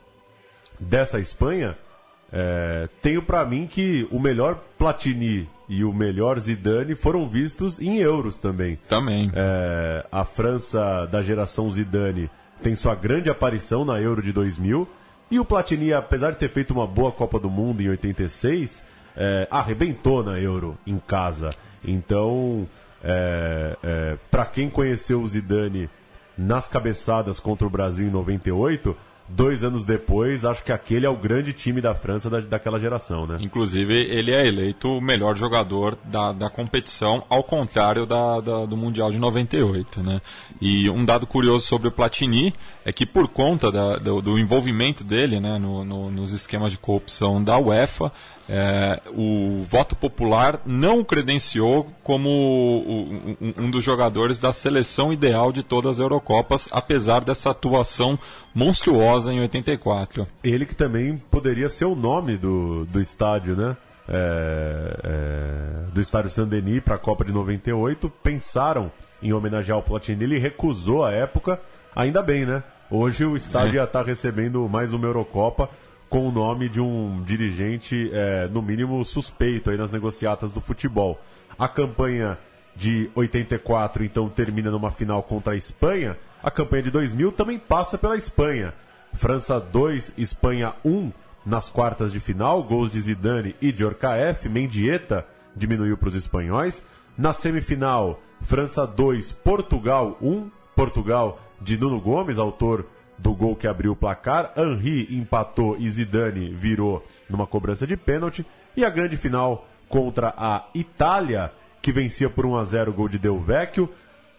dessa Espanha. É, tenho pra mim que o melhor Platini e o melhor Zidane foram vistos em euros também. Também. É, a França da geração Zidane tem sua grande aparição na Euro de 2000 e o Platini, apesar de ter feito uma boa Copa do Mundo em 86, é, arrebentou na Euro em casa. Então, é, é, para quem conheceu o Zidane nas cabeçadas contra o Brasil em 98, dois anos depois, acho que aquele é o grande time da França da, daquela geração, né? Inclusive, ele é eleito o melhor jogador da, da competição, ao contrário da, da- do Mundial de 98. Né? E um dado curioso sobre o Platini é que, por conta da- do, do envolvimento dele né, no- no- nos esquemas de corrupção da UEFA, é, o voto popular não o credenciou como um, um dos jogadores da seleção ideal de todas as Eurocopas, apesar dessa atuação monstruosa em 84. Ele que também poderia ser o nome do, do estádio, né? É, é, do estádio Saint-Denis para a Copa de 98. Pensaram em homenagear o Platini. Ele recusou a época. Ainda bem, né? Hoje o estádio ia estar recebendo mais uma Eurocopa com o nome de um dirigente, é, no mínimo, suspeito aí nas negociatas do futebol. A campanha de 84, então, termina numa final contra a Espanha. A campanha de 2000 também passa pela Espanha. França 2, Espanha 1 nas quartas de final, gols de Zidane e de Orcaef, Mendieta diminuiu para os espanhóis. Na semifinal, França 2, Portugal 1, Portugal de Nuno Gomes, autor do gol que abriu o placar. Henri empatou e Zidane virou numa cobrança de pênalti. E a grande final contra a Itália, que vencia por 1 a 0 o gol de Del Vecchio.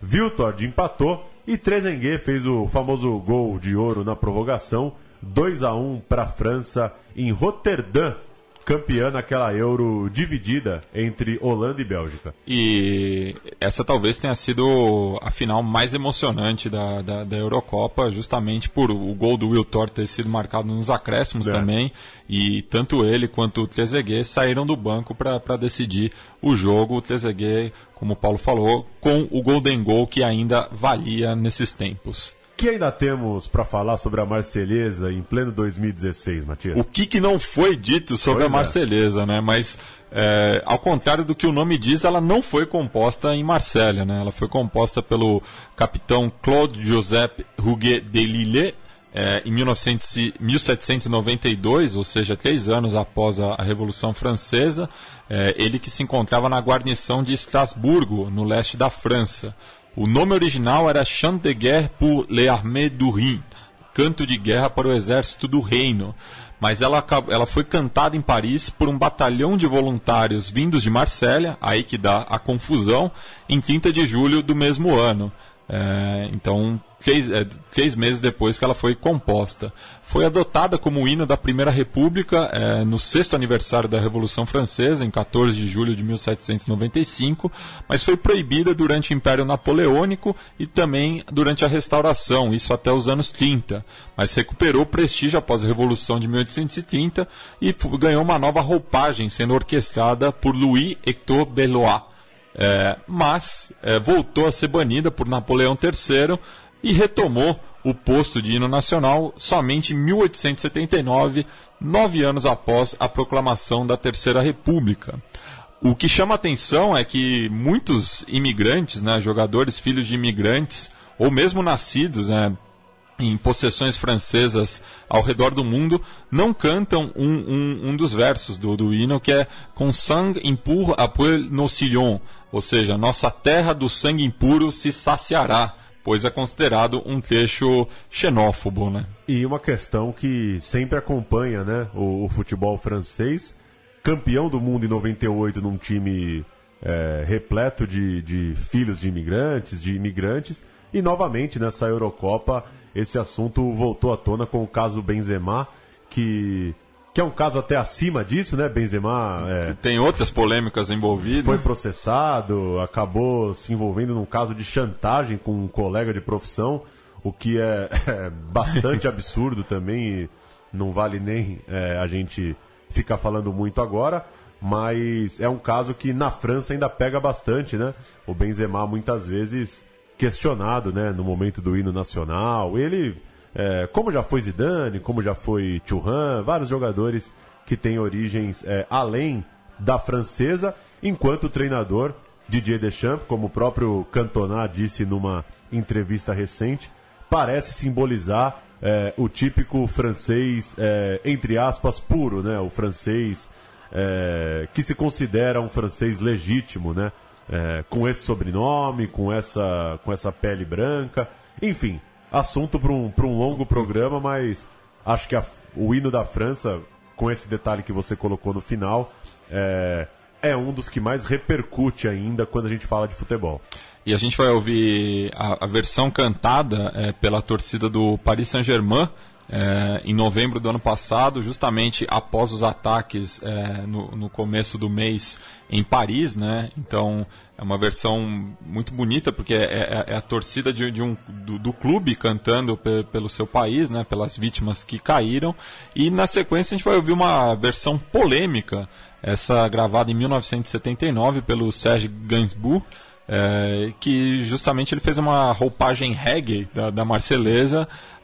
Viltord empatou e Trezeguet fez o famoso gol de ouro na prorrogação. 2 a 1 para a França em Roterdã, campeã naquela Euro dividida entre Holanda e Bélgica. E essa talvez tenha sido a final mais emocionante da, da, da Eurocopa, justamente por o gol do Will Thor ter sido marcado nos acréscimos É. também. E tanto ele quanto o Trezeguet saíram do banco para decidir o jogo. O Trezeguet, como o Paulo falou, com o Golden Goal que ainda valia nesses tempos. Que ainda temos para falar sobre a Marselhesa em pleno 2016, Matias? O que, que não foi dito sobre Pois a é. Marselhesa, né? Mas, é, ao contrário do que o nome diz, ela não foi composta em Marsella, né? Ela foi composta pelo capitão Claude Joseph Huguet de Lille, é, em 1900 e- 1792, ou seja, três anos após a, a Revolução Francesa, é, ele que se encontrava na guarnição de Estrasburgo, no leste da França. O nome original era Chant de Guerre pour les Armées du Rhin, canto de guerra para o exército do reino. Mas ela, ela foi cantada em Paris por um batalhão de voluntários vindos de Marsella, aí que dá a confusão, em 30 de julho do mesmo ano. É, então, três, é, meses depois que ela foi composta. Foi adotada como hino da Primeira República é, no sexto aniversário da Revolução Francesa, em 14 de julho de 1795, mas foi proibida durante o Império Napoleônico e também durante a Restauração, isso até os anos 30. Mas recuperou prestígio após a Revolução de 1830 e ganhou uma nova roupagem, sendo orquestrada por Louis Hector Bellois. É, mas é, voltou a ser banida por Napoleão III e retomou o posto de hino nacional somente em 1879, nove anos após a proclamação da Terceira República. O que chama atenção é que muitos imigrantes, né, jogadores filhos de imigrantes, ou mesmo nascidos né, em possessões francesas ao redor do mundo, não cantam um, um, um dos versos do, do hino, que é Com sangue impur après nos sillons, ou seja, nossa terra do sangue impuro se saciará, pois é considerado um trecho xenófobo, né? E uma questão que sempre acompanha né, o, o futebol francês, campeão do mundo em 98 num time é, repleto de, de filhos de imigrantes, de imigrantes, e novamente nessa Eurocopa esse assunto voltou à tona com o caso Benzema, que, que é um caso até acima disso, né? Benzema é, Tem outras polêmicas envolvidas. foi processado, acabou se envolvendo num caso de chantagem com um colega de profissão, o que é, é bastante absurdo também e não vale nem é, a gente ficar falando muito agora, mas é um caso que na França ainda pega bastante, né? O Benzema muitas vezes questionado, né, no momento do hino nacional. Ele, é, como já foi Zidane, como já foi Thuram, vários jogadores que têm origens é, além da francesa, enquanto o treinador Didier Deschamps, como o próprio Cantona disse numa entrevista recente, parece simbolizar é, o típico francês, é, entre aspas, puro, né? O francês é, que se considera um francês legítimo, né? É, com esse sobrenome, com essa, com essa pele branca. Enfim, assunto para um, um longo programa, mas acho que a- o hino da França, com esse detalhe que você colocou no final, é, é um dos que mais repercute ainda quando a gente fala de futebol. E a gente vai ouvir a, a versão cantada é, pela torcida do Paris Saint-Germain é, em novembro do ano passado, justamente após os ataques é, no, no começo do mês em Paris, né? Então é uma versão muito bonita porque é, é- é a torcida de, de um, do, do clube cantando pe- pelo seu país, né? Pelas vítimas que caíram. E na sequência a gente vai ouvir uma versão polêmica, essa gravada em 1979 pelo Serge Gainsbourg. É, que justamente ele fez uma roupagem reggae da, da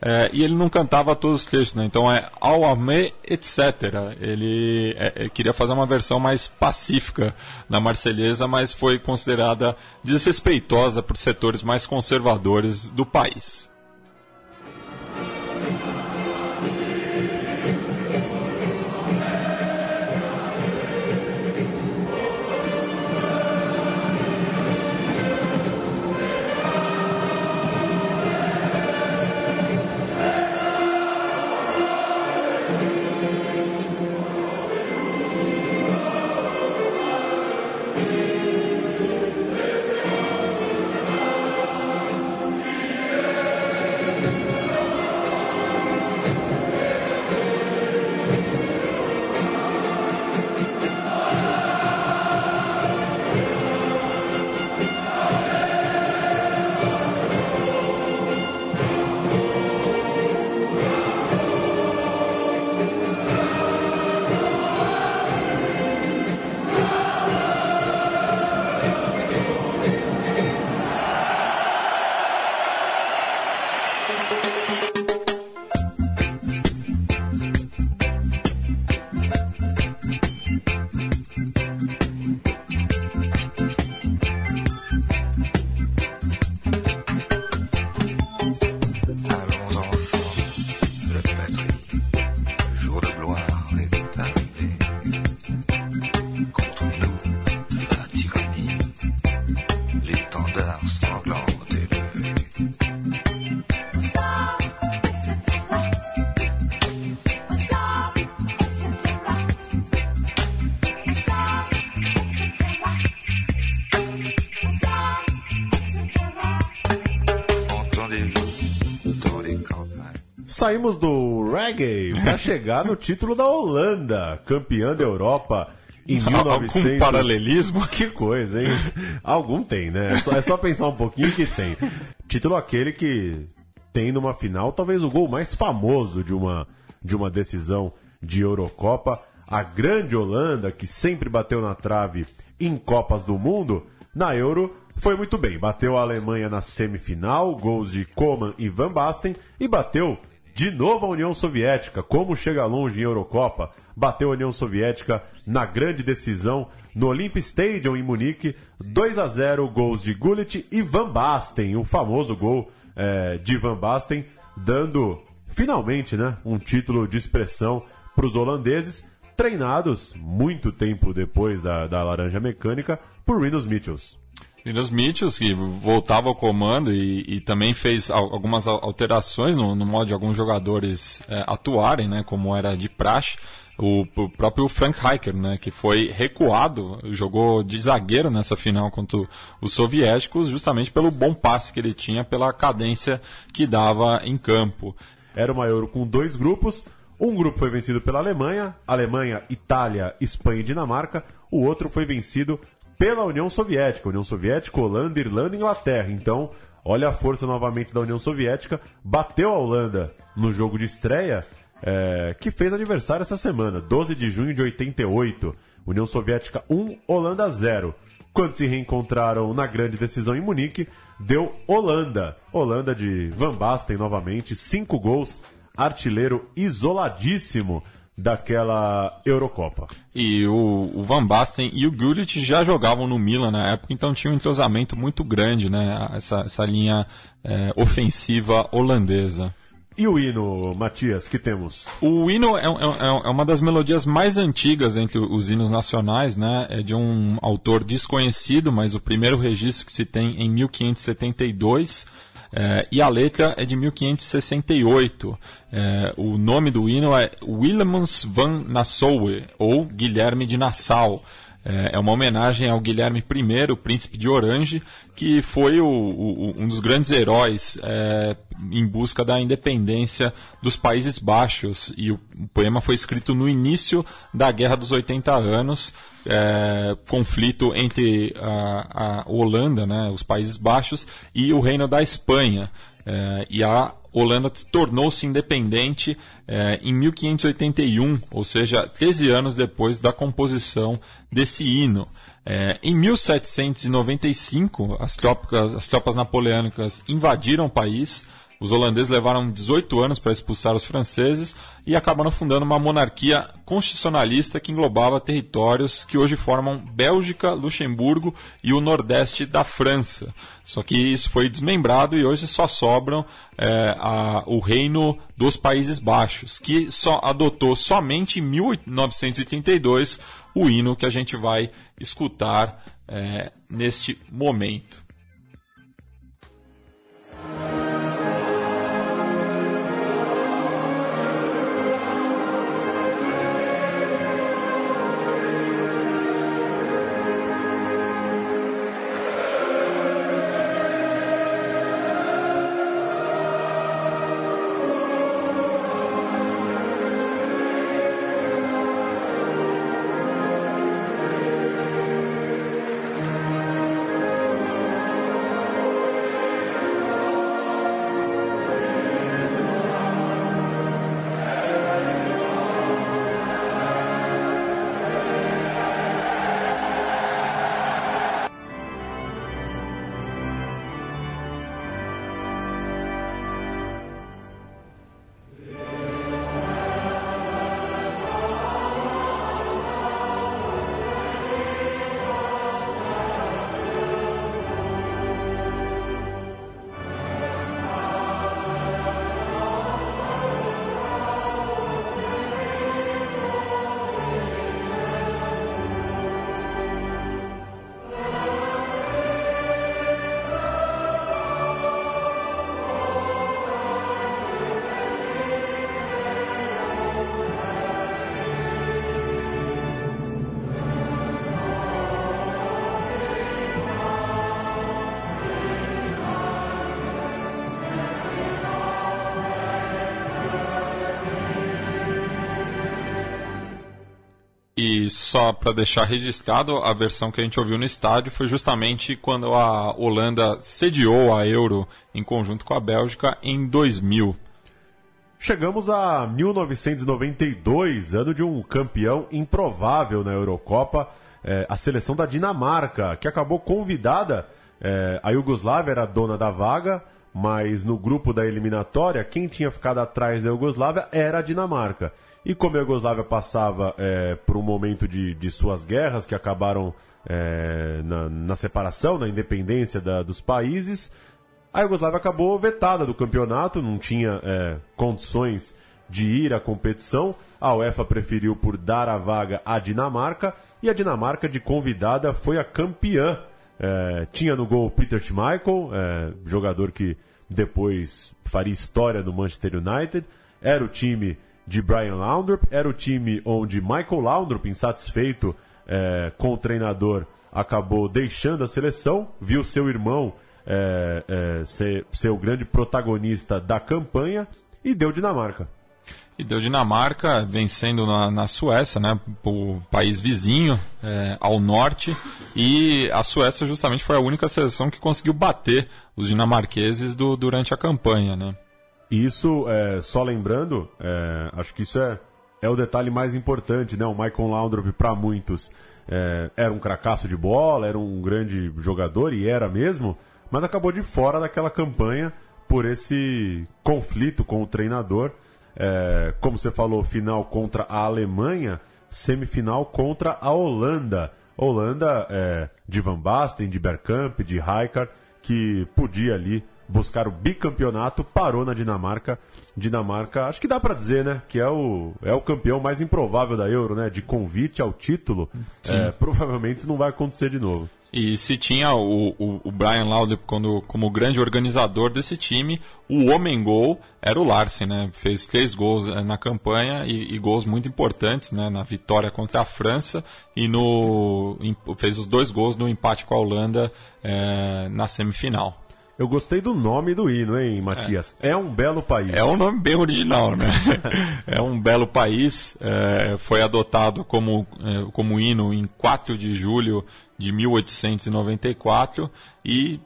é, e ele não cantava todos os trechos, né? então é Ao Amé, etc. Ele é, é, queria fazer uma versão mais pacífica da Marselesa, mas foi considerada desrespeitosa por setores mais conservadores do país. Saímos do reggae para chegar no título da Holanda, campeã da Europa em 1900. Algum paralelismo? Que coisa, hein? Algum tem, né? É só, é só pensar um pouquinho que tem. Título aquele que tem numa final talvez o gol mais famoso de uma, de uma decisão de Eurocopa. A grande Holanda, que sempre bateu na trave em Copas do Mundo, na Euro foi muito bem. Bateu a Alemanha na semifinal, gols de Coman e Van Basten, e bateu de novo a União Soviética, como chega longe em Eurocopa, bateu a União Soviética na grande decisão no Olympic Stadium em Munique, 2 a 0 gols de Gullit e Van Basten, o famoso gol eh, de Van Basten, dando finalmente né, um título de expressão para os holandeses, treinados muito tempo depois da, da Laranja Mecânica por Rinos Mitchells. Linus Mitchells, que voltava ao comando e, e também fez al- algumas al- alterações no, no modo de alguns jogadores eh, atuarem, né, como era de praxe. O, o próprio Frank Heiker, né, que foi recuado, jogou de zagueiro nessa final contra os soviéticos, justamente pelo bom passe que ele tinha, pela cadência que dava em campo. Era uma Euro com dois grupos. Um grupo foi vencido pela Alemanha, Alemanha, Itália, Espanha e Dinamarca. O outro foi vencido pela União Soviética. União Soviética, Holanda, Irlanda e Inglaterra. Então, olha a força novamente da União Soviética. Bateu a Holanda no jogo de estreia, é, que fez aniversário essa semana, 12 de junho de 88. União Soviética 1, Holanda 0. Quando se reencontraram na grande decisão em Munique, deu Holanda. Holanda de Van Basten novamente, cinco gols, artilheiro isoladíssimo daquela Eurocopa. E o, o Van Basten e o Gullit já jogavam no Milan na época, então tinha um entrosamento muito grande, né? Essa, essa linha eh, ofensiva holandesa. E o hino, Matias, que temos? O hino é, é- é uma das melodias mais antigas entre os hinos nacionais, né? É de um autor desconhecido, mas o primeiro registro que se tem em 1572. É, e a letra é de 1568. É, o nome do hino é Wilhelmus van Nassau, ou Guilherme de Nassau. É é uma homenagem ao Guilherme I, príncipe de Orange, que foi o- o- um dos grandes heróis é, em busca da independência dos Países Baixos. E o, o poema foi escrito no início da Guerra dos 80 Anos, é, conflito entre a, a Holanda, né, os Países Baixos, e o Reino da Espanha. É, e a Holanda tornou-se independente é, em 1581, ou seja, 13 anos depois da composição desse hino. É, em 1795, as tropas, as tropas napoleônicas invadiram o país. Os holandeses levaram 18 anos para expulsar os franceses e acabaram fundando uma monarquia constitucionalista que englobava territórios que hoje formam Bélgica, Luxemburgo e o nordeste da França. Só que isso foi desmembrado e hoje só sobram é, a- o reino dos Países Baixos, que só adotou somente em 1932 o hino que a gente vai escutar é, neste momento. E só para deixar registrado, a versão que a gente ouviu no estádio foi justamente quando a Holanda sediou a Euro em conjunto com a Bélgica em 2000. Chegamos a 1992, ano de um campeão improvável na Eurocopa, é, a seleção da Dinamarca, que acabou convidada. É, a Iugoslávia era dona da vaga, mas no grupo da eliminatória, quem tinha ficado atrás da Iugoslávia era a Dinamarca. E como a Iugoslávia passava é, por um momento de, de suas guerras, que acabaram é, na, na separação, na independência da, dos países, a Iugoslávia acabou vetada do campeonato, não tinha é, condições de ir à competição. A UEFA preferiu por dar a vaga à Dinamarca e a Dinamarca de convidada foi a campeã. É, tinha no gol Peter Schmeichel, é, jogador que depois faria história no Manchester United. Era o time de Brian Laundrup, era o time onde Michael Laundrup, insatisfeito é, com o treinador, acabou deixando a seleção, viu seu irmão é, é, ser, ser o grande protagonista da campanha e deu Dinamarca. E deu Dinamarca vencendo na, na Suécia, né, o país vizinho é, ao norte. E a Suécia justamente foi a única seleção que conseguiu bater os dinamarqueses do, durante a campanha, né? Isso, é, só lembrando, é, acho que isso é, é o detalhe mais importante, né? O Michael Laundrup, para muitos, é, era um cracaço de bola, era um grande jogador, e era mesmo, mas acabou de fora daquela campanha por esse conflito com o treinador. É, como você falou, final contra a Alemanha, semifinal contra a Holanda. Holanda é, de Van Basten, de Bergkamp, de Rijkaard, que podia ali buscar o bicampeonato, parou na Dinamarca. Dinamarca, acho que dá para dizer, né, que é o, é o campeão mais improvável da Euro, né, de convite ao título. É, provavelmente não vai acontecer de novo. E se tinha o, o, o Brian Laudrup como, como grande organizador desse time, o homem gol era o Larsen, né? Fez três gols eh, na campanha e, e gols muito importantes, né? Na vitória contra a França e no fez os dois gols no empate com a Holanda eh, na semifinal. Eu gostei do nome do hino, hein, Matias? É, um belo país. É um nome bem original, né? é um belo país. é, foi adotado como, é, como hino em 4 de julho de 1894 e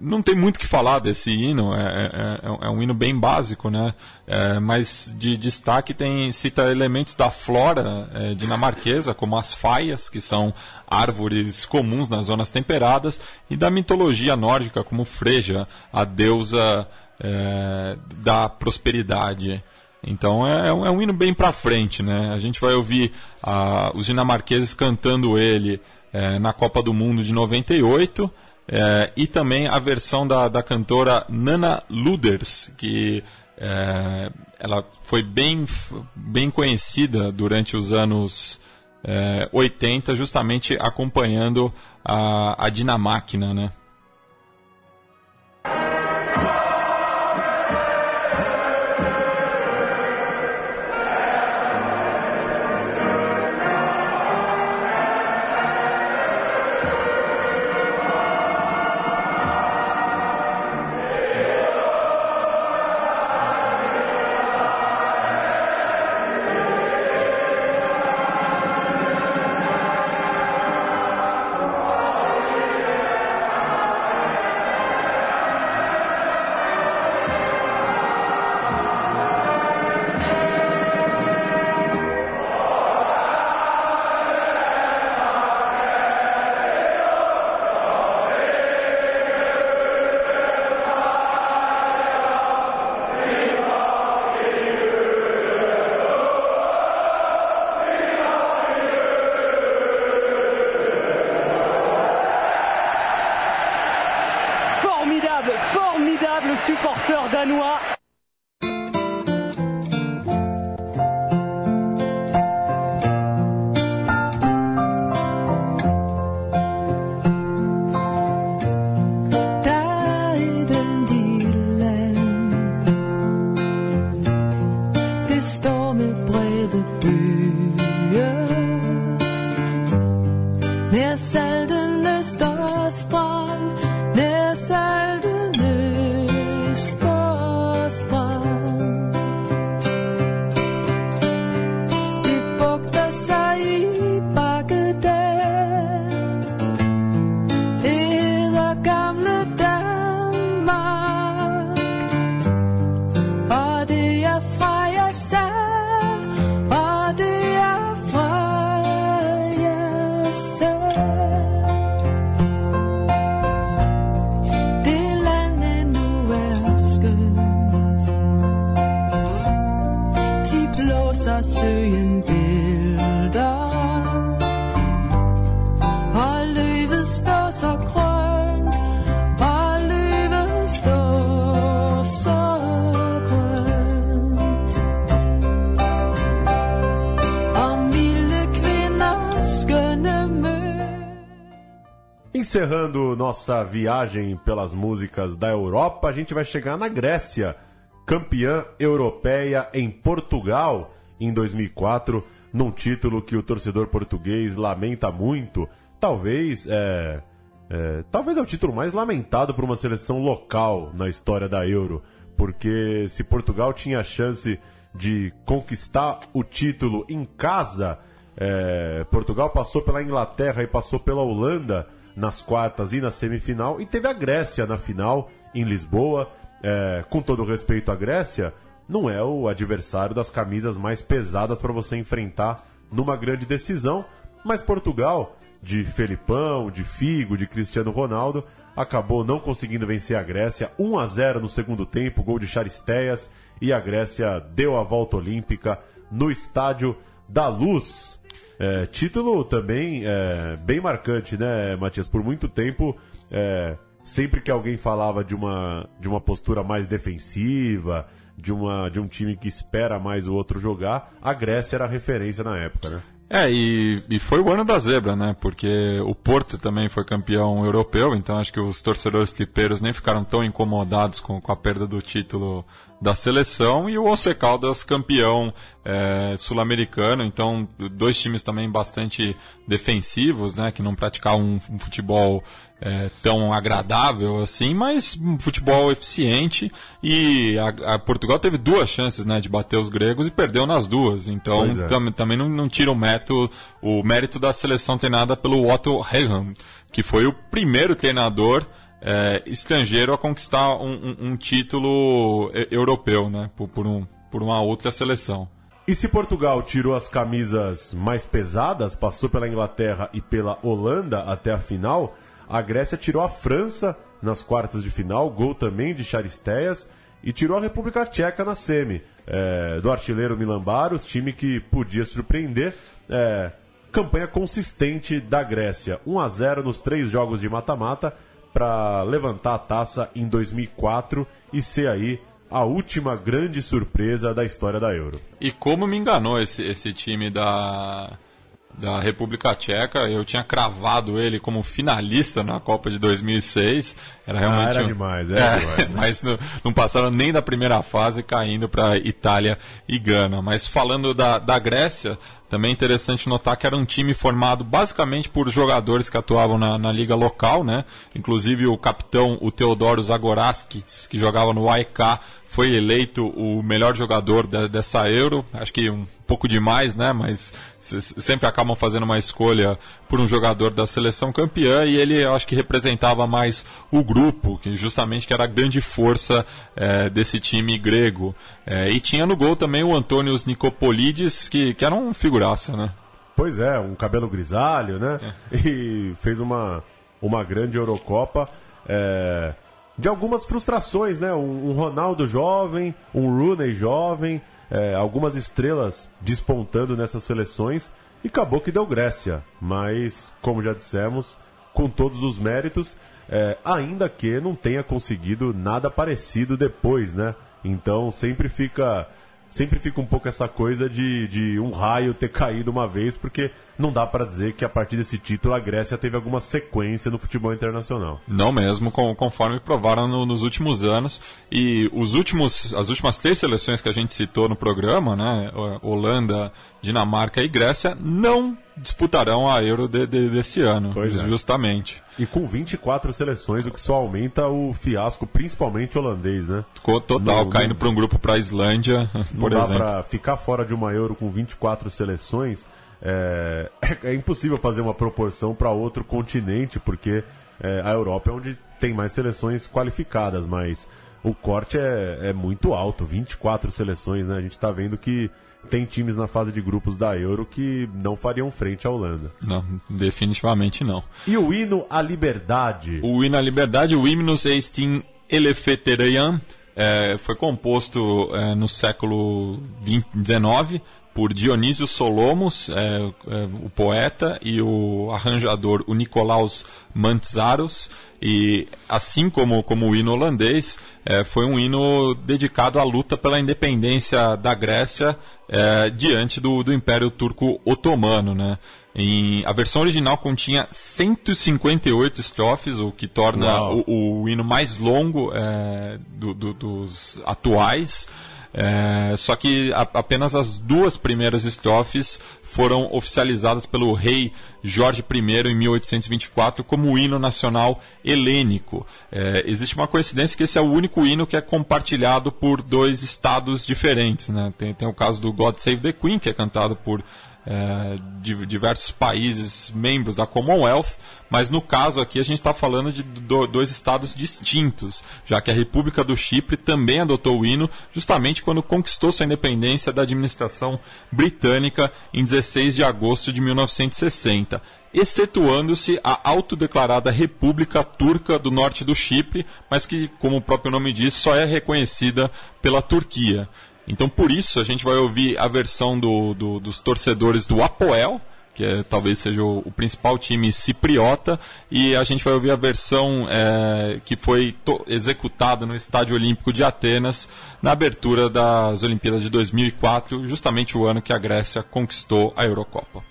não tem muito o que falar desse hino. É, é- é- é um hino bem básico, né? É, mas de destaque tem cita elementos da flora é, dinamarquesa, como as faias, que são árvores comuns nas zonas temperadas, e da mitologia nórdica, como Freja, a deusa é, da prosperidade. Então é, é um, é um hino bem pra frente, né? A gente vai ouvir ah, os dinamarqueses cantando ele é, na Copa do Mundo de 98 é, e também a versão da, da cantora Nana Luders, que é, ela foi bem, bem conhecida durante os anos é, 80, justamente acompanhando a, a Dinamáquina, né? Nossa viagem pelas músicas da Europa, a gente vai chegar na Grécia, campeã europeia em Portugal em 2004, num título que o torcedor português lamenta muito. Talvez é, é, talvez é o título mais lamentado por uma seleção local na história da Euro, porque se Portugal tinha a chance de conquistar o título em casa, é, Portugal passou pela Inglaterra e passou pela Holanda nas quartas e na semifinal, e teve a Grécia na final em Lisboa. É, com todo respeito à Grécia, não é o adversário das camisas mais pesadas para você enfrentar numa grande decisão, mas Portugal, de Felipão, de Figo, de Cristiano Ronaldo, acabou não conseguindo vencer a Grécia 1 a 0 no segundo tempo, gol de Charisteias, e a Grécia deu a volta olímpica no Estádio da Luz. É, título também é, bem marcante, né, Matias? Por muito tempo, é, sempre que alguém falava de uma, de uma postura mais defensiva, de, uma, de um time que espera mais o outro jogar, a Grécia era a referência na época, né? É, e, e foi o ano da zebra, né? Porque o Porto também foi campeão europeu, então acho que os torcedores tripeiros nem ficaram tão incomodados com, com a perda do título da seleção e o Once Caldas campeão é, sul-americano, então dois times também bastante defensivos, né, que não praticavam um, um futebol é, tão agradável assim, mas um futebol eficiente. E a, a, Portugal teve duas chances, né, de bater os gregos e perdeu nas duas, então é. tam, também não, não tira o mérito, o mérito da seleção treinada pelo Otto Rehn, que foi o primeiro treinador é, estrangeiro a conquistar um, um- um título europeu, né? Por, por um, por uma outra seleção. E se Portugal tirou as camisas mais pesadas, passou pela Inglaterra e pela Holanda até a final, a Grécia tirou a França nas quartas de final, gol também de Charisteias, e tirou a República Tcheca na semi, é, do artilheiro Milan Baros, time que podia surpreender. é, campanha consistente da Grécia, 1 a 0 nos três jogos de mata-mata, para levantar a taça em 2004 e ser aí a última grande surpresa da história da Euro. E como me enganou esse, esse time da, da República Tcheca, eu tinha cravado ele como finalista na Copa de 2006. Era realmente Ah, era um- demais, era É, demais, né? mas não, não passaram nem da primeira fase, caindo para Itália e Gana. Mas falando da, da Grécia, também é interessante notar que era um time formado basicamente por jogadores que atuavam na, na liga local, né? Inclusive o capitão, o Teodoro Zagoraskis, que jogava no AEK, foi eleito o melhor jogador da- dessa Euro. Acho que um pouco demais, né? Mas se- se- sempre acabam fazendo uma escolha por um jogador da seleção campeã e ele, acho que representava mais o grupo, que justamente que era a grande força eh, desse time grego. Eh, e tinha no gol também o Antônios Nicopolidis, que, que era um figuraça, né? Pois é, um cabelo grisalho, né? É. E fez uma, uma grande Eurocopa. é, de algumas frustrações, né? Um, um Ronaldo jovem, um Rooney jovem, é, algumas estrelas despontando nessas seleções. E acabou que deu Grécia. Mas, como já dissemos, com todos os méritos, é, ainda que não tenha conseguido nada parecido depois, né? Então sempre fica sempre fica um pouco essa coisa de, de um raio ter caído uma vez, porque não dá pra dizer que a partir desse título a Grécia teve alguma sequência no futebol internacional. Não mesmo, com- conforme provaram no- nos últimos anos. E os últimos, as últimas três seleções que a gente citou no programa, né, Holanda, Dinamarca e Grécia, não disputarão a Euro de- de- desse ano, Pois é. justamente. E com 24 seleções, o que só aumenta o fiasco, principalmente holandês, né? Total, Não- caindo para um grupo para a Islândia, Não por dá exemplo. pra ficar fora de uma Euro com 24 seleções. É, é impossível fazer uma proporção para outro continente, porque é, a Europa é onde tem mais seleções qualificadas, mas o corte é, é muito alto 24 seleções, né? A gente está vendo que tem times na fase de grupos da Euro que não fariam frente à Holanda. Não, definitivamente não. E o hino à liberdade? O hino à liberdade, o Hymnus Eistin Elefthereian, é, foi composto é, no século XIX por Dionísio Solomos, é, é, o poeta, e o arranjador, o Nicolaus Mantzaros. E assim como, como o hino holandês, é, foi um hino dedicado à luta pela independência da Grécia é, diante do, do Império Turco Otomano. Né? Em, a versão original continha 158 estrofes, o que torna o, o hino mais longo é, do- do- dos atuais. É, só que a- apenas as duas primeiras estrofes foram oficializadas pelo rei Jorge I em 1824 como o hino nacional helênico. É, existe uma coincidência que esse é o único hino que é compartilhado por dois estados diferentes. Né? Tem, tem o caso do God Save the Queen, que é cantado por é, de diversos países membros da Commonwealth, mas no caso aqui a gente está falando de do- dois estados distintos, já que a República do Chipre também adotou o hino justamente quando conquistou sua independência da administração britânica em 16 de agosto de 1960 excetuando-se a autodeclarada República Turca do Norte do Chipre, mas que, como o próprio nome diz, só é reconhecida pela Turquia. Então, por isso, a gente vai ouvir a versão do- do- dos torcedores do Apoel, que é, talvez seja o, o principal time cipriota, e a gente vai ouvir a versão é, que foi executada no Estádio Olímpico de Atenas na abertura das Olimpíadas de 2004, justamente o ano que a Grécia conquistou a Eurocopa.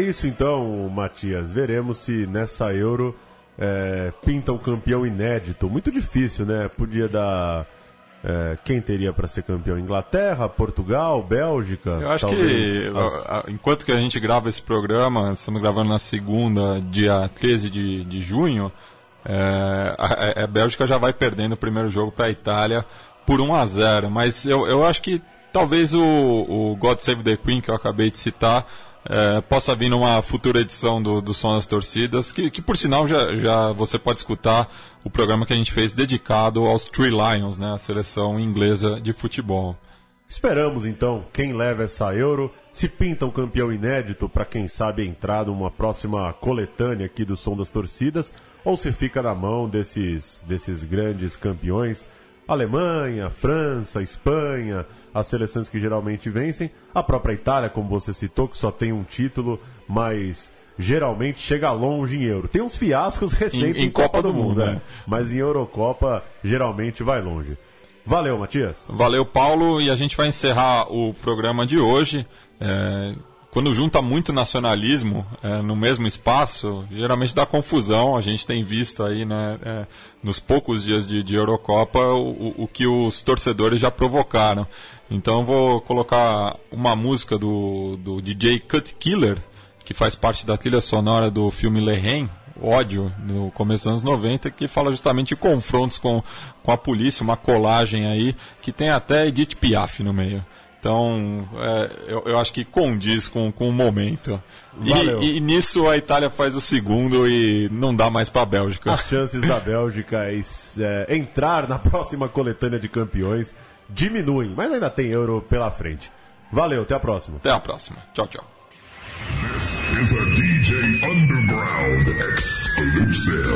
Isso então, Matias. Veremos se nessa Euro é, pinta um campeão inédito. Muito difícil, né? Podia dar. é, quem teria para ser campeão? Inglaterra, Portugal, Bélgica? Eu acho talvez que as- enquanto que a gente grava esse programa, estamos gravando na segunda, dia 13 de, de junho, é, a, a Bélgica já vai perdendo o primeiro jogo para a Itália por 1 a 0 Mas eu, eu acho que talvez o, o God Save the Queen, que eu acabei de citar, é, possa vir numa futura edição do, do Som das Torcidas, que, que por sinal já, já você pode escutar o programa que a gente fez dedicado aos Three Lions, né, a seleção inglesa de futebol. Esperamos então quem leva essa Euro. Se pinta um campeão inédito para quem sabe entrar numa próxima coletânea aqui do Som das Torcidas, ou se fica na mão desses, desses grandes campeões. Alemanha, França, Espanha, as seleções que geralmente vencem. A própria Itália, como você citou, que só tem um título, mas geralmente chega longe em Euro. Tem uns fiascos recentes Em- em, Copa, Copa do, do Mundo, né? é. mas em Eurocopa geralmente vai longe. Valeu, Matias. Valeu, Paulo. E a gente vai encerrar o programa de hoje. É, quando junta muito nacionalismo é, no mesmo espaço, geralmente dá confusão. A gente tem visto aí, né, é, nos poucos dias de, de Eurocopa, o, o- que os torcedores já provocaram. Então vou colocar uma música do, do DJ Cut Killer, que faz parte da trilha sonora do filme Le ódio no começo dos anos 90, que fala justamente de confrontos com, com a polícia, uma colagem aí, que tem até Edith Piaf no meio. Então, é, eu, eu acho que condiz com, com o momento. E, e nisso a Itália faz o segundo e não dá mais para a Bélgica. As chances da Bélgica é, entrar na próxima coletânea de campeões diminuem, mas ainda tem Euro pela frente. Valeu, até a próxima. Até a próxima. Tchau, tchau. This is a DJ Underground exclusive.